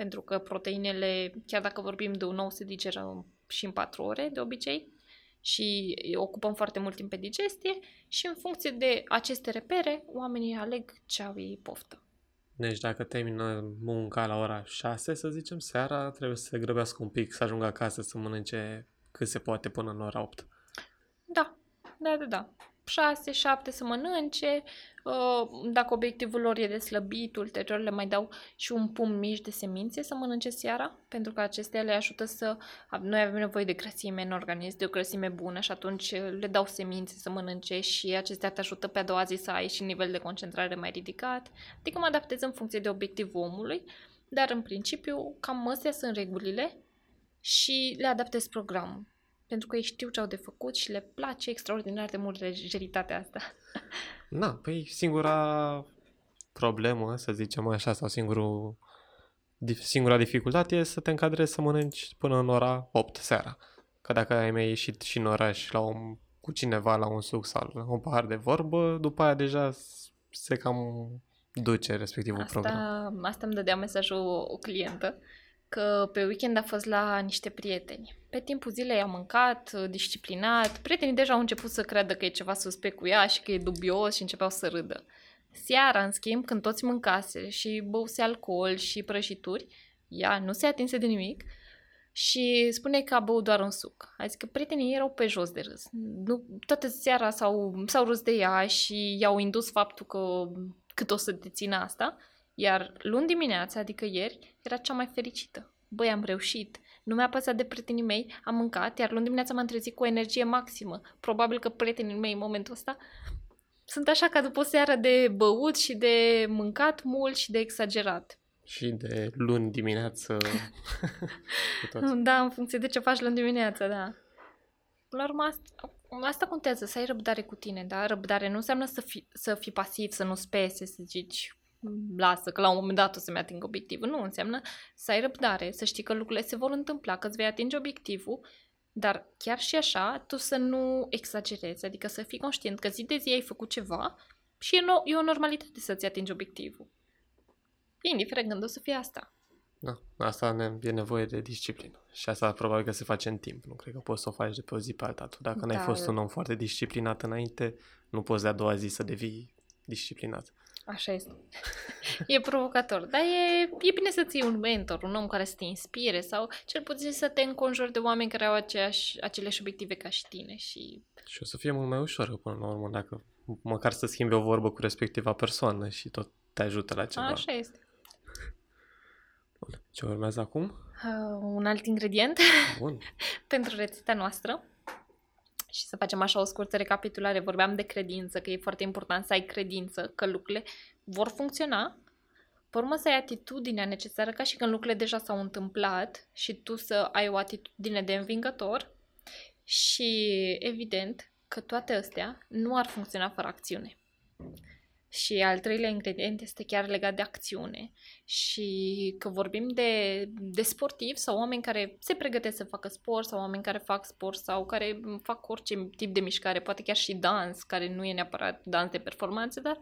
pentru că proteinele, chiar dacă vorbim de un nou, se digeră și în 4 ore de obicei și ocupăm foarte mult timp pe digestie și în funcție de aceste repere, oamenii aleg ce au ei poftă. Deci dacă termină munca la ora 6, să zicem, seara, trebuie să se grăbească un pic, să ajungă acasă să mănânce cât se poate până în ora 8. Da, da, da, da. 6, 7 să mănânce, uh, dacă obiectivul lor e de slăbit, ulterior le mai dau și un pumn mici de semințe să mănânce seara, pentru că acestea le ajută să... Noi avem nevoie de grăsime în organism, de o grăsime bună și atunci le dau semințe să mănânce și acestea te ajută pe a doua zi să ai și nivel de concentrare mai ridicat. Adică mă adaptez în funcție de obiectivul omului, dar în principiu cam astea sunt regulile și le adaptez programul pentru că ei știu ce au de făcut și le place extraordinar de mult legeritatea asta. Na, păi singura problemă, să zicem așa, sau singurul, singura dificultate e să te încadrezi să mănânci până în ora 8 seara. Că dacă ai mai ieșit și în oraș la un, cu cineva la un suc sau la un pahar de vorbă, după aia deja se cam duce respectivul asta, program. Asta îmi dădea mesajul o clientă că pe weekend a fost la niște prieteni. Pe timpul zilei a mâncat, uh, disciplinat, prietenii deja au început să creadă că e ceva suspect cu ea și că e dubios și începeau să râdă. Seara, în schimb, când toți mâncase și băuse alcool și prăjituri, ea nu se atinse de nimic și spune că a băut doar un suc. Adică prietenii erau pe jos de râs. Nu, toată seara s-au, s-au râs de ea și i-au indus faptul că cât o să dețină asta iar luni dimineața, adică ieri, era cea mai fericită. Băi, am reușit. Nu mi-a păsat de prietenii mei, am mâncat, iar luni dimineața m-am trezit cu o energie maximă. Probabil că prietenii mei în momentul ăsta sunt așa ca după o seară de băut și de mâncat mult și de exagerat. Și de luni dimineață. da, în funcție de ce faci luni dimineața, da. La urmă, asta, asta contează, să ai răbdare cu tine, da? Răbdare nu înseamnă să fii, să fii pasiv, să nu spese, să zici lasă că la un moment dat o să-mi ating obiectivul. Nu, înseamnă să ai răbdare, să știi că lucrurile se vor întâmpla, că îți vei atinge obiectivul, dar chiar și așa, tu să nu exagerezi, adică să fii conștient că zi de zi ai făcut ceva și e, no- e o normalitate să-ți atingi obiectivul. Indiferent când o să fie asta. Da, asta ne, e nevoie de disciplină. Și asta probabil că se face în timp. Nu cred că poți să o faci de pe o zi pe alta. Tu dacă da. n-ai fost un om foarte disciplinat înainte, nu poți de a doua zi să devii disciplinat. Așa este. E provocator, dar e, e bine să ții un mentor, un om care să te inspire sau cel puțin să te înconjori de oameni care au aceeași, aceleași obiective ca și tine. Și... și o să fie mult mai ușor până la urmă dacă măcar să schimbi o vorbă cu respectiva persoană și tot te ajută la ceva. Așa este. Bun. Ce urmează acum? Uh, un alt ingredient Bun. pentru rețeta noastră Și să facem așa o scurtă recapitulare. Vorbeam de credință, că e foarte important să ai credință că lucrurile vor funcționa. Pe urmă să ai atitudinea necesară ca și când lucrurile deja s-au întâmplat și tu să ai o atitudine de învingător. Și evident că toate astea nu ar funcționa fără acțiune. Și al treilea ingredient este chiar legat de acțiune și că vorbim de, de sportivi sau oameni care se pregătesc să facă sport sau oameni care fac sport sau care fac orice tip de mișcare, poate chiar și dans, care nu e neapărat dans de performanțe, dar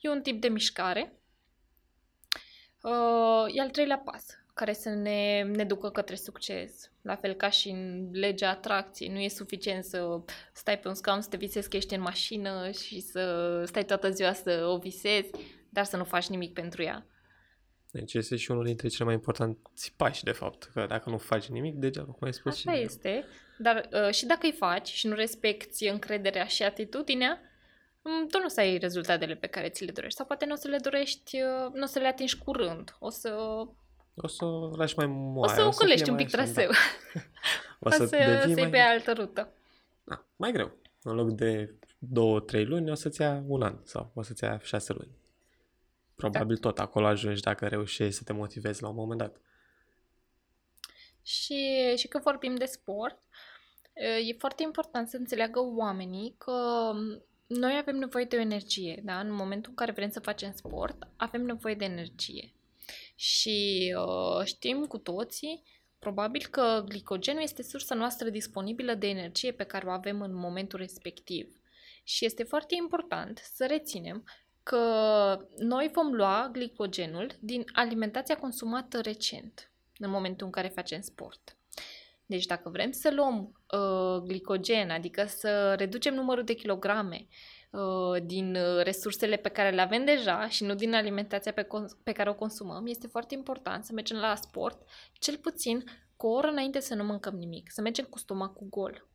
e un tip de mișcare. Uh, e al treilea pas, care să ne, ne ducă către succes. La fel ca și în legea atracției. Nu e suficient să stai pe un scaun, să te visezi că ești în mașină și să stai toată ziua să o visezi, dar să nu faci nimic pentru ea. Deci este și unul dintre cele mai importanți pași, de fapt. Că dacă nu faci nimic, degeaba, cum ai spus Așa și este, dar uh, și dacă îi faci și nu respecti încrederea și atitudinea, mm, tu nu o să ai rezultatele pe care ți le dorești. Sau poate nu o să le dorești, uh, nu o să le atingi curând. O să O să o lași mai O moale. să fie ocolești un mai pic așa, traseu. Da. O O să, să, să devii iei mai... pe altă rută. Da, mai greu. În loc de două, trei luni, o să-ți ia un an sau o să-ți ia șase luni. Probabil tot acolo ajungi dacă reușești să te motivezi la un moment dat. Și, și că vorbim de sport, e foarte important să înțeleagă oamenii că noi avem nevoie de o energie, da? În momentul în care vrem să facem sport, avem nevoie de energie. Și uh, știm cu toții, probabil că glicogenul este sursa noastră disponibilă de energie pe care o avem în momentul respectiv. Și este foarte important să reținem că noi vom lua glicogenul din alimentația consumată recent, în momentul în care facem sport. Deci dacă vrem să luăm uh, glicogen, adică să reducem numărul de kilograme uh, din uh, resursele pe care le avem deja și nu din alimentația pe, cons- pe care o consumăm, este foarte important să mergem la sport cel puțin cu o oră înainte să nu mâncăm nimic, să mergem cu stomacul gol.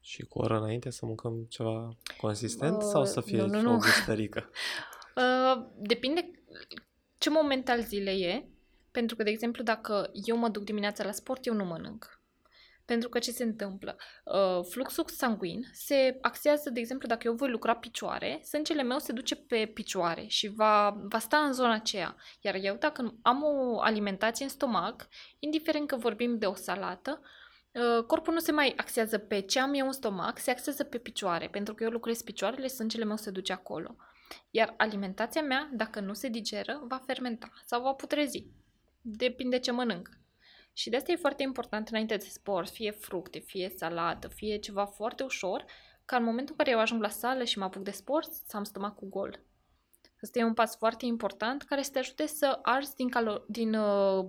Și cu o oră înainte să mâncăm ceva consistent Uh, sau să fie nu, nu, nu. o gustărică? Uh, depinde ce moment al zilei e, pentru că, de exemplu, dacă eu mă duc dimineața la sport, eu nu mănânc. Pentru că ce se întâmplă? Uh, fluxul sanguin se axează, de exemplu, dacă eu voi lucra picioare, sângele meu se duce pe picioare și va, va sta în zona aceea. Iar eu, dacă am o alimentație în stomac, indiferent că vorbim de o salată, uh, corpul nu se mai axează pe ce am eu în stomac, se axează pe picioare. Pentru că eu lucrez picioarele, sângele meu se duce acolo. Iar alimentația mea, dacă nu se digeră, va fermenta sau va putrezi. Depinde ce mănânc. Și de asta e foarte important înainte de sport, fie fructe, fie salată, fie ceva foarte ușor, ca în momentul în care eu ajung la sală și mă apuc de sport, să am stomacul gol. Asta e un pas foarte important care să te ajute să arzi din, calo- din uh,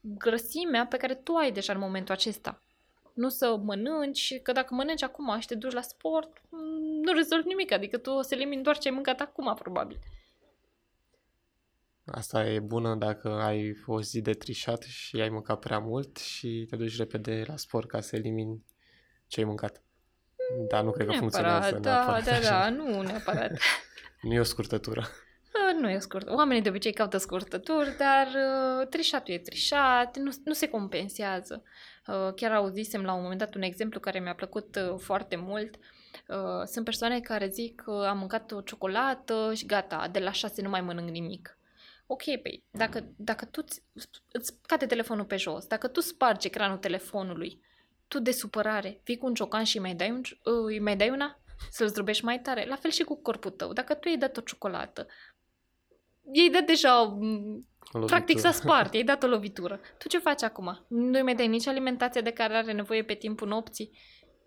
grăsimea pe care tu ai deja în momentul acesta. Nu să mănânci, că dacă mănânci acum și te duci la sport, mm, nu rezolvi nimic, adică tu o să elimini doar ce ai mâncat acum, probabil. Asta e bună dacă ai o zi de trișat și ai mâncat prea mult și te duci repede la sport ca să elimini ce ai mâncat. Dar nu cred că funcționează da, neapărat da, așa. da, nu neapărat. Nu e o scurtătură. Uh, Nu e scurt. Oamenii de obicei caută scurtături, dar uh, trișatul e trișat, nu, nu se compensează. Uh, chiar auzisem la un moment dat un exemplu care mi-a plăcut uh, foarte mult. Uh, sunt persoane care zic că am mâncat o ciocolată și gata, de la șase nu mai mănânc nimic. Ok, păi, dacă, dacă tu îți, îți cade telefonul pe jos, dacă tu spargi ecranul telefonului, tu de supărare vii cu un ciocan și îi mai dai, un, uh, îi mai dai una? Să-l zdrobești mai tare? La fel și cu corpul tău. Dacă tu i-ai dat o ciocolată, i-ai dat deja, m, O practic s-a lovitură. spart, i-ai dat o lovitură. Tu ce faci acum? Nu îi mai dai nici alimentația de care are nevoie pe timpul nopții?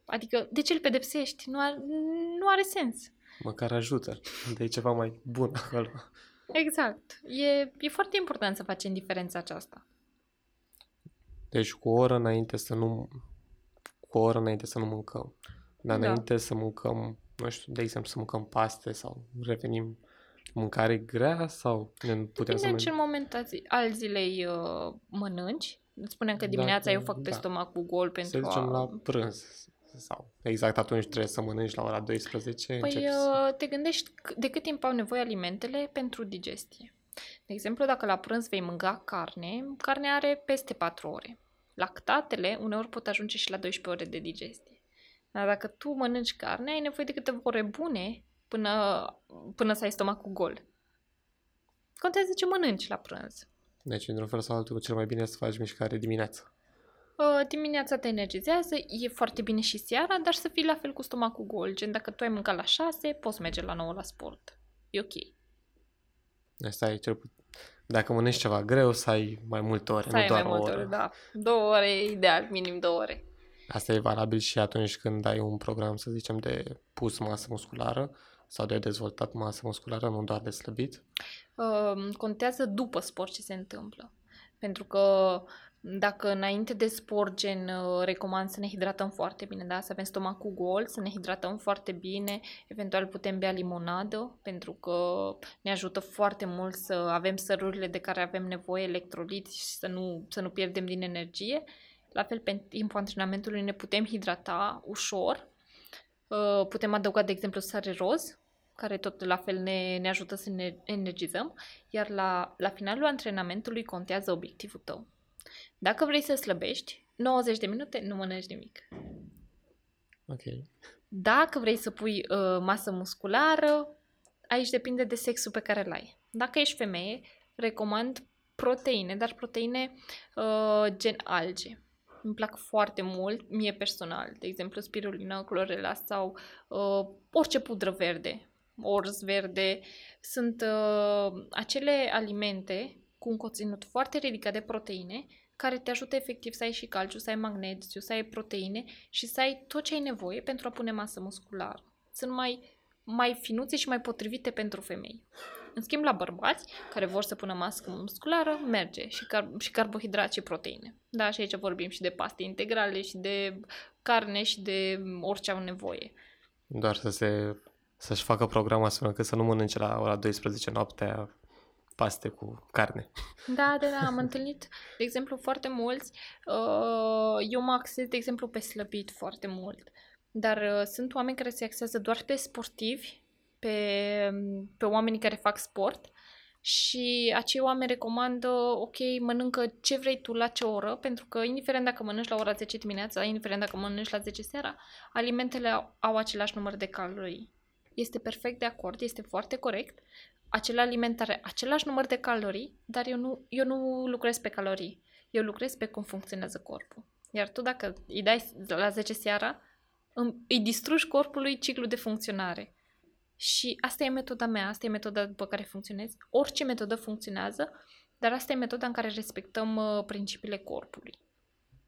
Adică, de ce îl pedepsești? Nu are, nu are sens. Măcar ajută. De ceva mai bun acolo. Exact. E, e foarte important să facem diferența aceasta. Deci cu o oră înainte să nu cu o oră înainte să nu mâncăm. Dar Da. înainte să mâncăm, nu știu, de exemplu, să mâncăm paste sau revenim mâncare grea sau ne putem să Depinde în ce mâncăm... moment al zi- al zilei uh, mănânci. Îți spuneam că dimineața Dacă- eu fac pe da. stomacul gol Să pentru zicem a... la prânz sau exact atunci trebuie să mănânci la ora 12, Păi începi să... uh, te gândești c- de cât timp au nevoie alimentele pentru digestie. De exemplu, dacă la prânz vei mânca carne, carnea are peste 4 ore. Lactatele uneori pot ajunge și la 12 ore de digestie. Dar dacă tu mănânci carne, ai nevoie de câteva ore bune până, până să ai stomacul gol. Contează ce mănânci la prânz. Deci, într-un fel sau altul, cel mai bine e să faci mișcare dimineața. Uh, dimineața te energizează, e foarte bine și seara, dar să fii la fel cu stomacul gol. Gen, dacă tu ai mâncat la 6, poți merge la 9 la sport. E ok. Asta e cel puțin. Dacă mănânci ceva greu, să ai mai multe ore, Să nu ai doar mai o multe oră. ore, da. Două ore e ideal, minim două ore. Asta e valabil și atunci când ai un program, să zicem, de pus masă musculară sau de dezvoltat masă musculară, nu doar de slăbit. uh, contează după sport ce se întâmplă. Pentru că dacă înainte de sport, gen, uh, recomand să ne hidratăm foarte bine, da? să avem stomacul gol, să ne hidratăm foarte bine, eventual putem bea limonadă, pentru că ne ajută foarte mult să avem sărurile de care avem nevoie, electroliți și să nu, să nu pierdem din energie. La fel, pe timpul antrenamentului ne putem hidrata ușor. Uh, Putem adăuga, de exemplu, sare roz, care tot la fel ne, ne ajută să ne energizăm, iar la, la finalul antrenamentului contează obiectivul tău. Dacă vrei să slăbești, 90 de minute nu mănânci nimic. Ok. Dacă vrei să pui uh, masă musculară, aici depinde de sexul pe care îl ai. Dacă ești femeie, recomand proteine, dar proteine uh, gen alge. Îmi plac foarte mult, mie personal, de exemplu spirulină, clorela sau uh, orice pudră verde, orz verde. Sunt uh, acele alimente cu un conținut foarte ridicat de proteine care te ajută efectiv să ai și calciu, să ai magneziu, să ai proteine și să ai tot ce ai nevoie pentru a pune masă musculară. Sunt mai, mai finuțe și mai potrivite pentru femei. În schimb, la bărbați care vor să pună masă musculară, merge și, car- și carbohidrați și proteine. Da, și aici vorbim și de paste integrale și de carne și de orice au nevoie. Doar să se, să-și facă programul astfel încât să nu mănânce la ora 12 noaptea paste cu carne. Da, da, da, am întâlnit, de exemplu, foarte mulți. Uh, eu mă axez, de exemplu, pe slăbit foarte mult. Dar uh, sunt oameni care se axează doar pe sportivi, pe, pe oamenii care fac sport și acei oameni recomandă, ok, mănâncă ce vrei tu la ce oră, pentru că indiferent dacă mănânci la ora 10 dimineața, indiferent dacă mănânci la 10 seara, alimentele au, au același număr de calorii. Este perfect de acord, este foarte corect. Acele alimente are același număr de calorii, dar eu nu, eu nu lucrez pe calorii. Eu lucrez pe cum funcționează corpul. Iar tu dacă îi dai la 10 seara, îmi- îi distrugi corpului ciclul de funcționare. Și asta e metoda mea, asta e metoda după care funcționez. Orice metodă funcționează, dar asta e metoda în care respectăm uh, principiile corpului.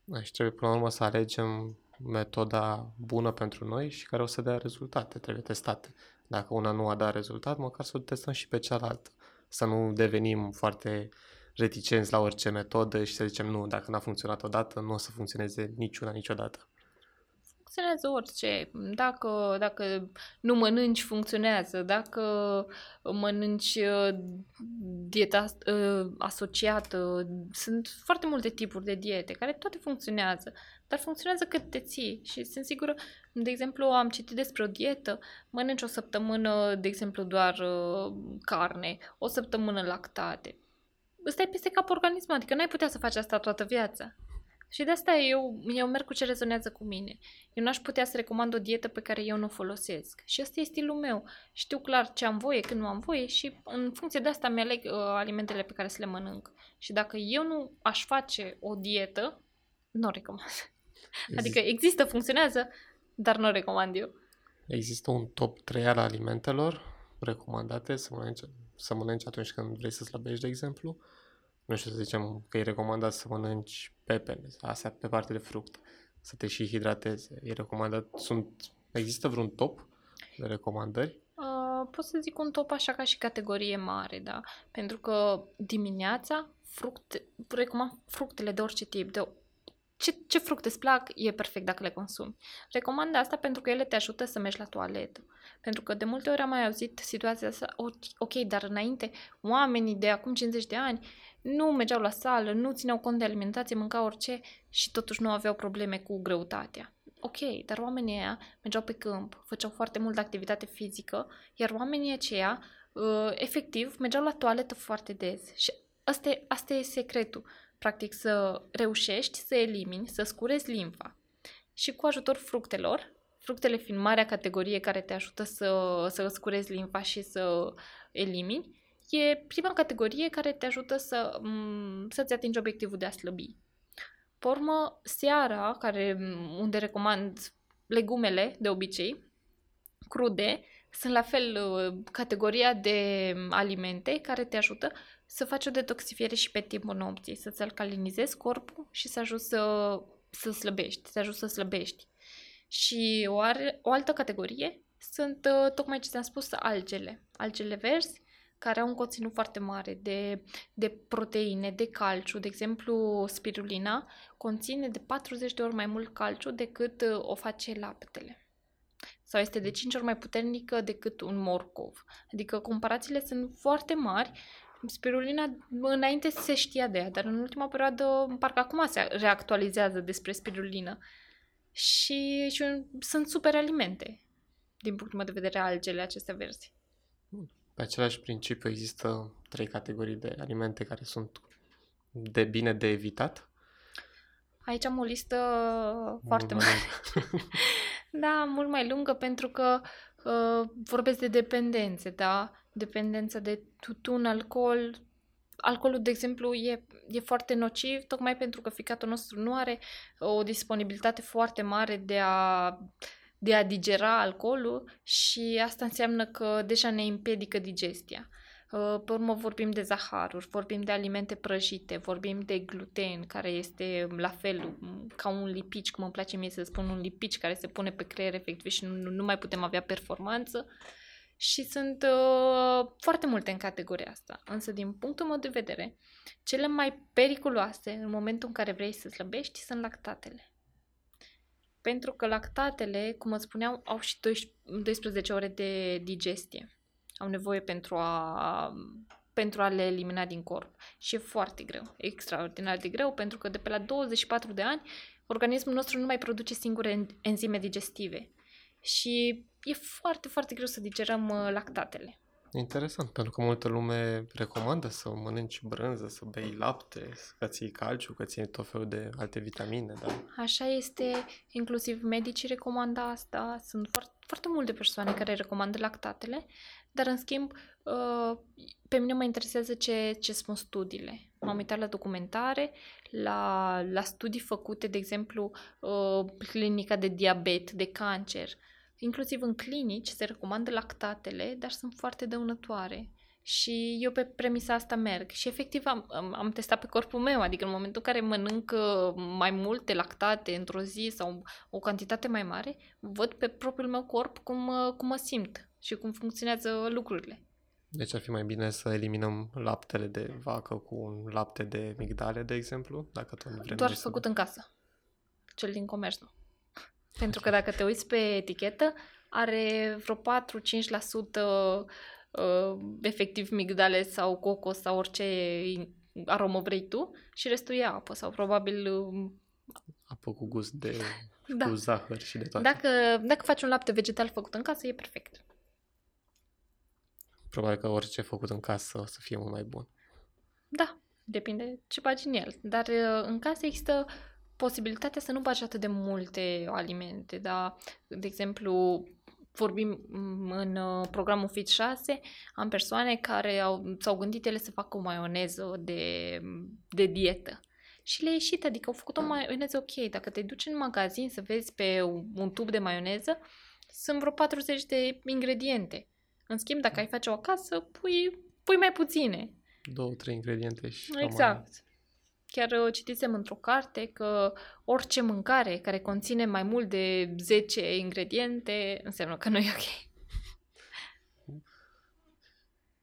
Da, și trebuie până la urmă să alegem metoda bună pentru noi și care o să dea rezultate, trebuie testate. Dacă una nu a dat rezultat, măcar să o testăm și pe cealaltă. Să nu devenim foarte reticenți la orice metodă și să zicem nu, dacă n-a funcționat odată, nu o să funcționeze niciuna niciodată. Funcționează orice. Dacă, dacă nu mănânci, funcționează. Dacă mănânci uh, dieta uh, asociată, sunt foarte multe tipuri de diete care toate funcționează, dar funcționează cât te ții. Și sunt sigură, de exemplu, am citit despre o dietă, mănânci o săptămână, de exemplu, doar uh, carne, o săptămână lactate. Îți dai peste cap organismul, adică n-ai putea să faci asta toată viața. Și de asta eu, eu merg cu ce rezonează cu mine. Eu n-aș putea să recomand o dietă pe care eu nu o folosesc. Și ăsta e stilul meu. Știu clar ce am voie, când nu am voie și în funcție de asta mi-aleg uh, alimentele pe care să le mănânc. Și dacă eu nu aș face o dietă, nu o recomand. Adică există, funcționează, dar nu o recomand eu. Există un top 3 al alimentelor recomandate să mănânci, să mănânci atunci când vrei să slăbești, de exemplu. Nu știu, să zicem că e recomandat să mănânci pepene, astea pe partea de fruct, să te și hidrateze. E recomandat, sunt, există vreun top de recomandări? Uh, pot să zic un top așa ca și categorie mare, da? Pentru că dimineața fructe, recomand fructele de orice tip, de ce, ce fructe îți plac, e perfect dacă le consumi. Recomand asta pentru că ele te ajută să mergi la toaletă. Pentru că de multe ori am mai auzit situația asta, ok, ok, dar înainte oamenii de acum 50 de ani nu mergeau la sală, nu țineau cont de alimentație, mâncau orice și totuși nu aveau probleme cu greutatea. Ok, dar oamenii ăia mergeau pe câmp, făceau foarte mult activitate fizică, iar oamenii aceia, uh, efectiv, mergeau la toaletă foarte des. Și asta e, asta e secretul. Practic să reușești să elimini, să scurezi limfa. Și cu ajutorul fructelor, fructele fiind marea categorie care te ajută să, să scurezi limfa și să elimini, e prima categorie care te ajută să, să-ți atingi obiectivul de a slăbi. Pe urmă, seara, care, unde recomand legumele, de obicei, crude, sunt la fel uh, categoria de alimente care te ajută să faci o detoxifiere și pe timpul nopții, să-ți alcalinizezi corpul și să ajungi să, să slăbești, să ajungi să slăbești. Și o, are, o altă categorie sunt uh, tocmai ce ți-am spus, algele. Algele verzi, care au un conținut foarte mare de, de proteine, de calciu. De exemplu, spirulina conține de 40 de ori mai mult calciu decât uh, o face laptele. Sau este de 5 ori mai puternică decât un morcov. Adică comparațiile sunt foarte mari. Spirulina înainte se știa de ea, dar în ultima perioadă parcă acum se reactualizează despre spirulină. Și, și sunt super alimente din punctul meu de vedere algele acestea verzi. Pe același principiu există trei categorii de alimente care sunt de bine de evitat? Aici am o listă mult foarte mare. da, mult mai lungă pentru că uh, vorbesc de dependențe, da? Dependența de tutun, alcool. Alcoolul, de exemplu, e, e foarte nociv tocmai pentru că ficatul nostru nu are o disponibilitate foarte mare de a de a digera alcoolul și asta înseamnă că deja ne împiedică digestia. Uh, pe urmă vorbim de zaharuri, vorbim de alimente prăjite, vorbim de gluten, care este la fel ca un lipici, cum îmi place mie să spun un lipici care se pune pe creier efectiv și nu, nu mai putem avea performanță. Și sunt uh, foarte multe în categoria asta. Însă, din punctul meu de vedere, cele mai periculoase în momentul în care vrei să slăbești sunt lactatele. Pentru că lactatele, cum îți spuneam, au și 12 ore de digestie. Au nevoie pentru a, pentru a le elimina din corp. Și e foarte greu, extraordinar de greu, pentru că de pe la 24 de ani, organismul nostru nu mai produce singure enzime digestive. Și e foarte, foarte greu să digerăm uh, lactatele. Interesant, pentru că multă lume recomandă să mănânci brânză, să bei lapte, să ții calciu, că ții tot felul de alte vitamine, da? Așa este, inclusiv medicii recomandă asta, sunt foarte, foarte multe persoane care recomandă lactatele, dar în schimb uh, pe mine mă interesează ce, ce spun studiile. M-am uitat la documentare, la, la studii făcute, de exemplu, uh, clinica de diabet, de cancer, Inclusiv în clinici se recomandă lactatele, dar sunt foarte dăunătoare. Și eu pe premisa asta merg. Și efectiv am, am, am testat pe corpul meu, adică în momentul în care mănânc uh, mai multe lactate într-o zi sau o cantitate mai mare, văd pe propriul meu corp cum, uh, cum mă simt și cum funcționează lucrurile. Deci ar fi mai bine să eliminăm laptele de vacă cu un lapte de migdale, de exemplu, dacă tot vrem Doar făcut să... în casă. Cel din comerț, nu. Pentru că dacă te uiți pe etichetă, are vreo 4-5% uh, efectiv migdale sau cocos sau orice aromă vrei tu și restul e apă sau probabil... Uh, apă cu gust de... Da. cu zahăr și de toate. Dacă, dacă faci un lapte vegetal făcut în casă, e perfect. Probabil că orice făcut în casă o să fie mult mai bun. Da, depinde ce bagi în el. Dar uh, în casă există posibilitatea să nu bagi atât de multe alimente, da? De exemplu, vorbim în uh, programul Fit 6, am persoane care au, s-au gândit ele să facă o maioneză de, de dietă. Și le-a ieșit, adică au făcut o maioneză ok. Dacă te duci în magazin să vezi pe un tub de maioneză, sunt vreo 40 de ingrediente. În schimb, dacă ai face o acasă, pui, pui mai puține. Două, trei ingrediente și Exact. Chiar uh, citisem într-o carte că orice mâncare care conține mai mult de 10 ingrediente înseamnă că nu e ok.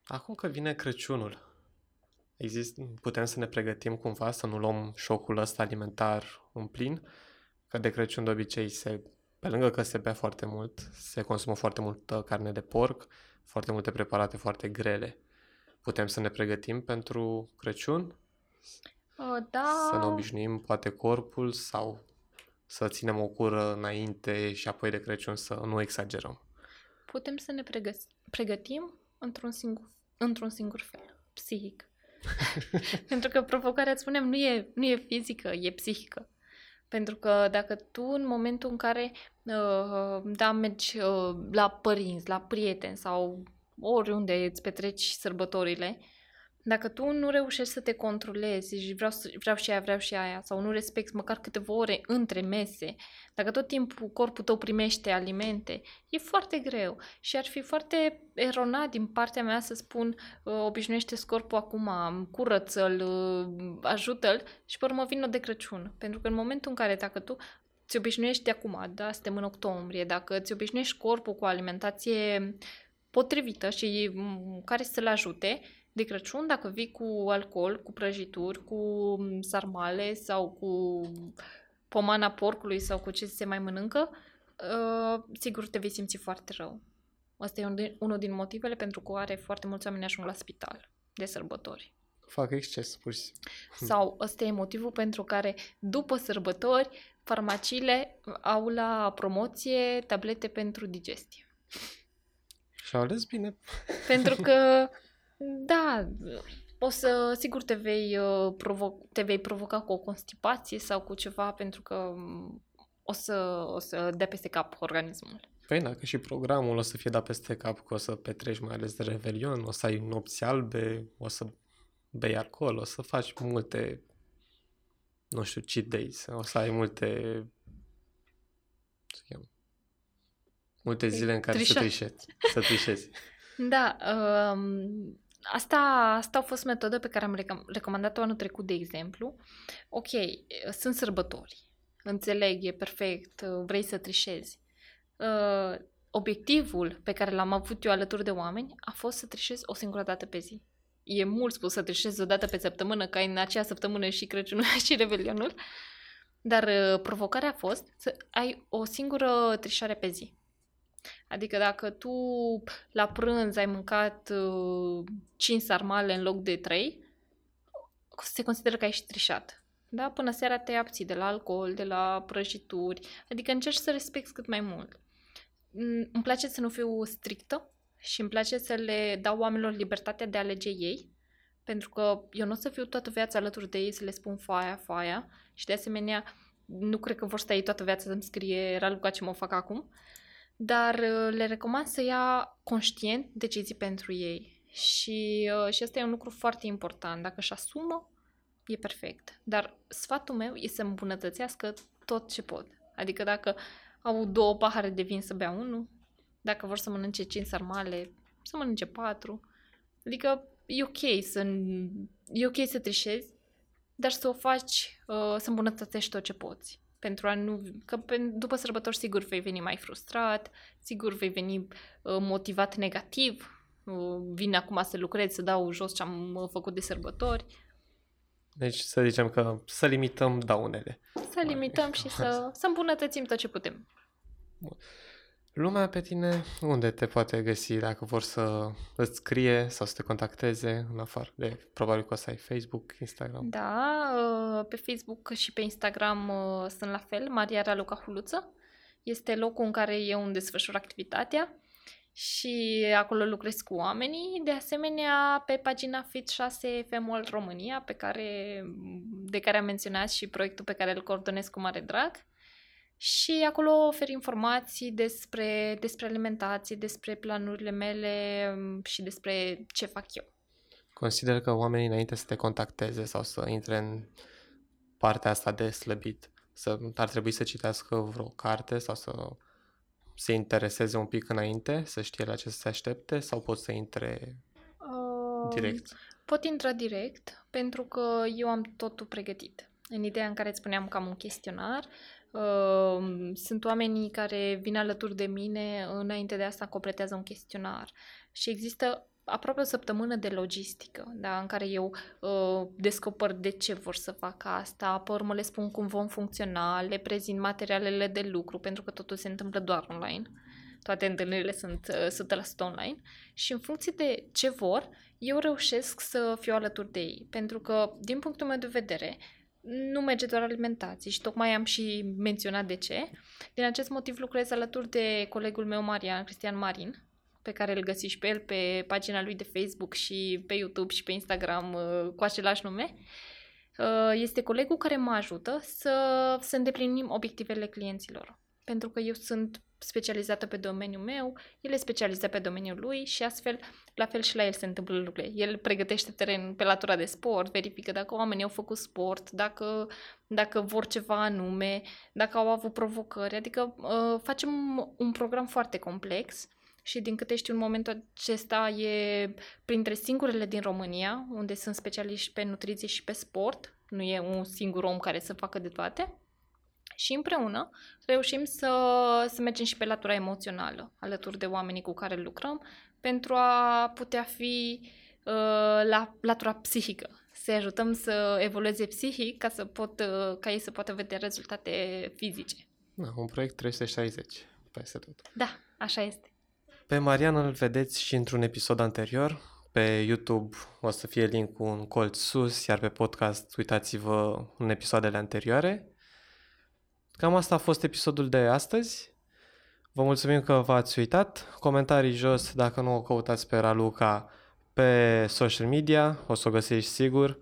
Acum că vine Crăciunul, exist, putem să ne pregătim cumva să nu luăm șocul ăsta alimentar în plin? Că de Crăciun de obicei se, pe lângă că se bea foarte mult, se consumă foarte multă carne de porc, foarte multe preparate foarte grele. Putem să ne pregătim pentru Crăciun? Uh, da. Să ne obișnuim poate corpul sau să ținem o cură înainte și apoi de Crăciun să nu exagerăm. Putem să ne pregă- pregătim într-un singur, într-un singur fel, psihic. Pentru că provocarea, îți spunem, nu e, nu e fizică, e psihică. Pentru că dacă tu în momentul în care uh, da, mergi uh, la părinți, la prieteni sau oriunde îți petreci sărbătorile, dacă tu nu reușești să te controlezi și vreau, să, vreau și aia, vreau și aia, sau nu respecti măcar câteva ore între mese, dacă tot timpul corpul tău primește alimente, e foarte greu și ar fi foarte eronat din partea mea să spun uh, obișnuiește corpul acum, curăță-l, uh, ajută-l și pe urmă vină de Crăciun. Pentru că în momentul în care dacă tu ți obișnuiești de acum, da, suntem în octombrie, dacă ți obișnuiești corpul cu o alimentație potrivită și care să-l ajute, de Crăciun, dacă vii cu alcool, cu prăjituri, cu sarmale sau cu pomana porcului sau cu ce se mai mănâncă, uh, sigur te vei simți foarte rău. Asta e unul din motivele pentru care foarte mulți oameni ajung la spital de sărbători. Fac exces, pur și simplu. Sau ăsta e motivul pentru care după sărbători farmaciile au la promoție tablete pentru digestie. Și au ales bine. Pentru că Da, o să, sigur te vei, uh, provo- te vei provoca cu o constipație sau cu ceva pentru că mm, o să, o să dea peste cap organismul. Păi da, că și programul o să fie dat peste cap, că o să petreci mai ales de Revelion, o să ai nopți albe, o să bei alcool, o să faci multe, nu știu, cheat days, o să ai multe, multe zile în care Trișa. să trișezi. Să trișezi. Da, um, Asta, asta a fost metodă pe care am recomandat-o anul trecut, de exemplu. Ok, sunt sărbători. Înțeleg, e perfect, vrei să trișezi. Uh, obiectivul pe care l-am avut eu alături de oameni a fost să trișez o singură dată pe zi. E mult spus să trișezi o dată pe săptămână, ca în acea săptămână și Crăciunul și Revelionul, dar uh, provocarea a fost să ai o singură trișare pe zi. Adică dacă tu la prânz ai mâncat uh, 5 sarmale în loc de 3, se consideră că ai și trișat. Da? Până seara te abții de la alcool, de la prăjituri, adică încerci să respecti cât mai mult. Mm, îmi place să nu fiu strictă și îmi place să le dau oamenilor libertatea de a alege ei, pentru că eu nu o să fiu toată viața alături de ei să le spun foaia, foaia și de asemenea nu cred că vor sta ei toată viața să-mi scrie Raluca ce mă fac acum dar uh, le recomand să ia conștient decizii pentru ei. Și, uh, și asta e un lucru foarte important. Dacă își asumă, e perfect. Dar sfatul meu e să îmbunătățească tot ce pot. Adică dacă au două pahare de vin să bea unul, dacă vor să mănânce cinci sarmale, să mănânce patru. Adică e ok să, e ok să trișezi, dar să o faci, uh, să îmbunătățești tot ce poți pentru a nu... Că pe, după sărbători sigur vei veni mai frustrat, sigur vei veni uh, motivat negativ, uh, vin acum să lucrez, să dau jos ce am uh, făcut de sărbători. Deci să zicem că să limităm daunele. Să limităm și să, să îmbunătățim tot ce putem. Bun. Lumea pe tine unde te poate găsi dacă vor să îți scrie sau să te contacteze în afară de probabil că o să ai Facebook, Instagram? Da, uh, pe Facebook și pe Instagram uh, sunt la fel, Maria Raluca Huluță. Este locul în care eu îmi desfășur activitatea și acolo lucrez cu oamenii. De asemenea, pe pagina Fit6 Femol România, pe care, de care am menționat și proiectul pe care îl coordonez cu mare drag și acolo ofer informații despre, despre alimentație, despre planurile mele mm, și despre ce fac eu. Consider că oamenii înainte să te contacteze sau să intre în partea asta de slăbit, să, ar trebui să citească vreo carte sau să se intereseze un pic înainte, să știe la ce să se aștepte sau pot să intre uh, direct? Pot intra direct pentru că eu am totul pregătit. În ideea în care îți spuneam că am un chestionar, Uh, sunt oamenii care vin alături de mine, înainte de asta completează un chestionar și există aproape o săptămână de logistică, da, în care eu uh, descoper de ce vor să facă asta, pe urmă le spun cum vom funcționa, le prezint materialele de lucru, pentru că totul se întâmplă doar online. Toate întâlnirile sunt uh, 100% online și în funcție de ce vor, eu reușesc să fiu alături de ei. Pentru că, din punctul meu de vedere, nu merge doar alimentație și tocmai am și menționat de ce. Din acest motiv lucrez alături de colegul meu Marian, Cristian Marin, pe care îl găsiți și pe el pe pagina lui de Facebook și pe YouTube și pe Instagram uh, cu același nume. uh, este colegul care mă ajută să, să îndeplinim obiectivele clienților. Pentru că eu sunt specializată pe domeniul meu, el e specializat pe domeniul lui și astfel, la fel și la el se întâmplă lucrurile. El pregătește teren pe latura de sport, verifică dacă oamenii au făcut sport, dacă, dacă vor ceva anume, dacă au avut provocări, adică uh, facem un program foarte complex și din câte știu în momentul acesta e printre singurele din România unde sunt specialiști pe nutriție și pe sport, nu e un singur om care să facă de toate și împreună reușim să, să mergem și pe latura emoțională, alături de oamenii cu care lucrăm, pentru a putea fi uh, la latura psihică, să ajutăm să evolueze psihic ca, să pot, uh, ca ei să poată vedea rezultate fizice. Da, un proiect 360 peste tot. Da, așa este. Pe Marian îl vedeți și într-un episod anterior. Pe YouTube o să fie link cu un colț sus, iar pe podcast uitați-vă în episoadele anterioare. Cam asta a fost episodul de astăzi. Vă mulțumim că v-ați uitat. Comentarii jos dacă nu o căutați pe Raluca pe social media, o să o găsești sigur.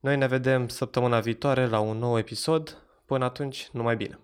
Noi ne vedem săptămâna viitoare la un nou episod. Până atunci, numai bine!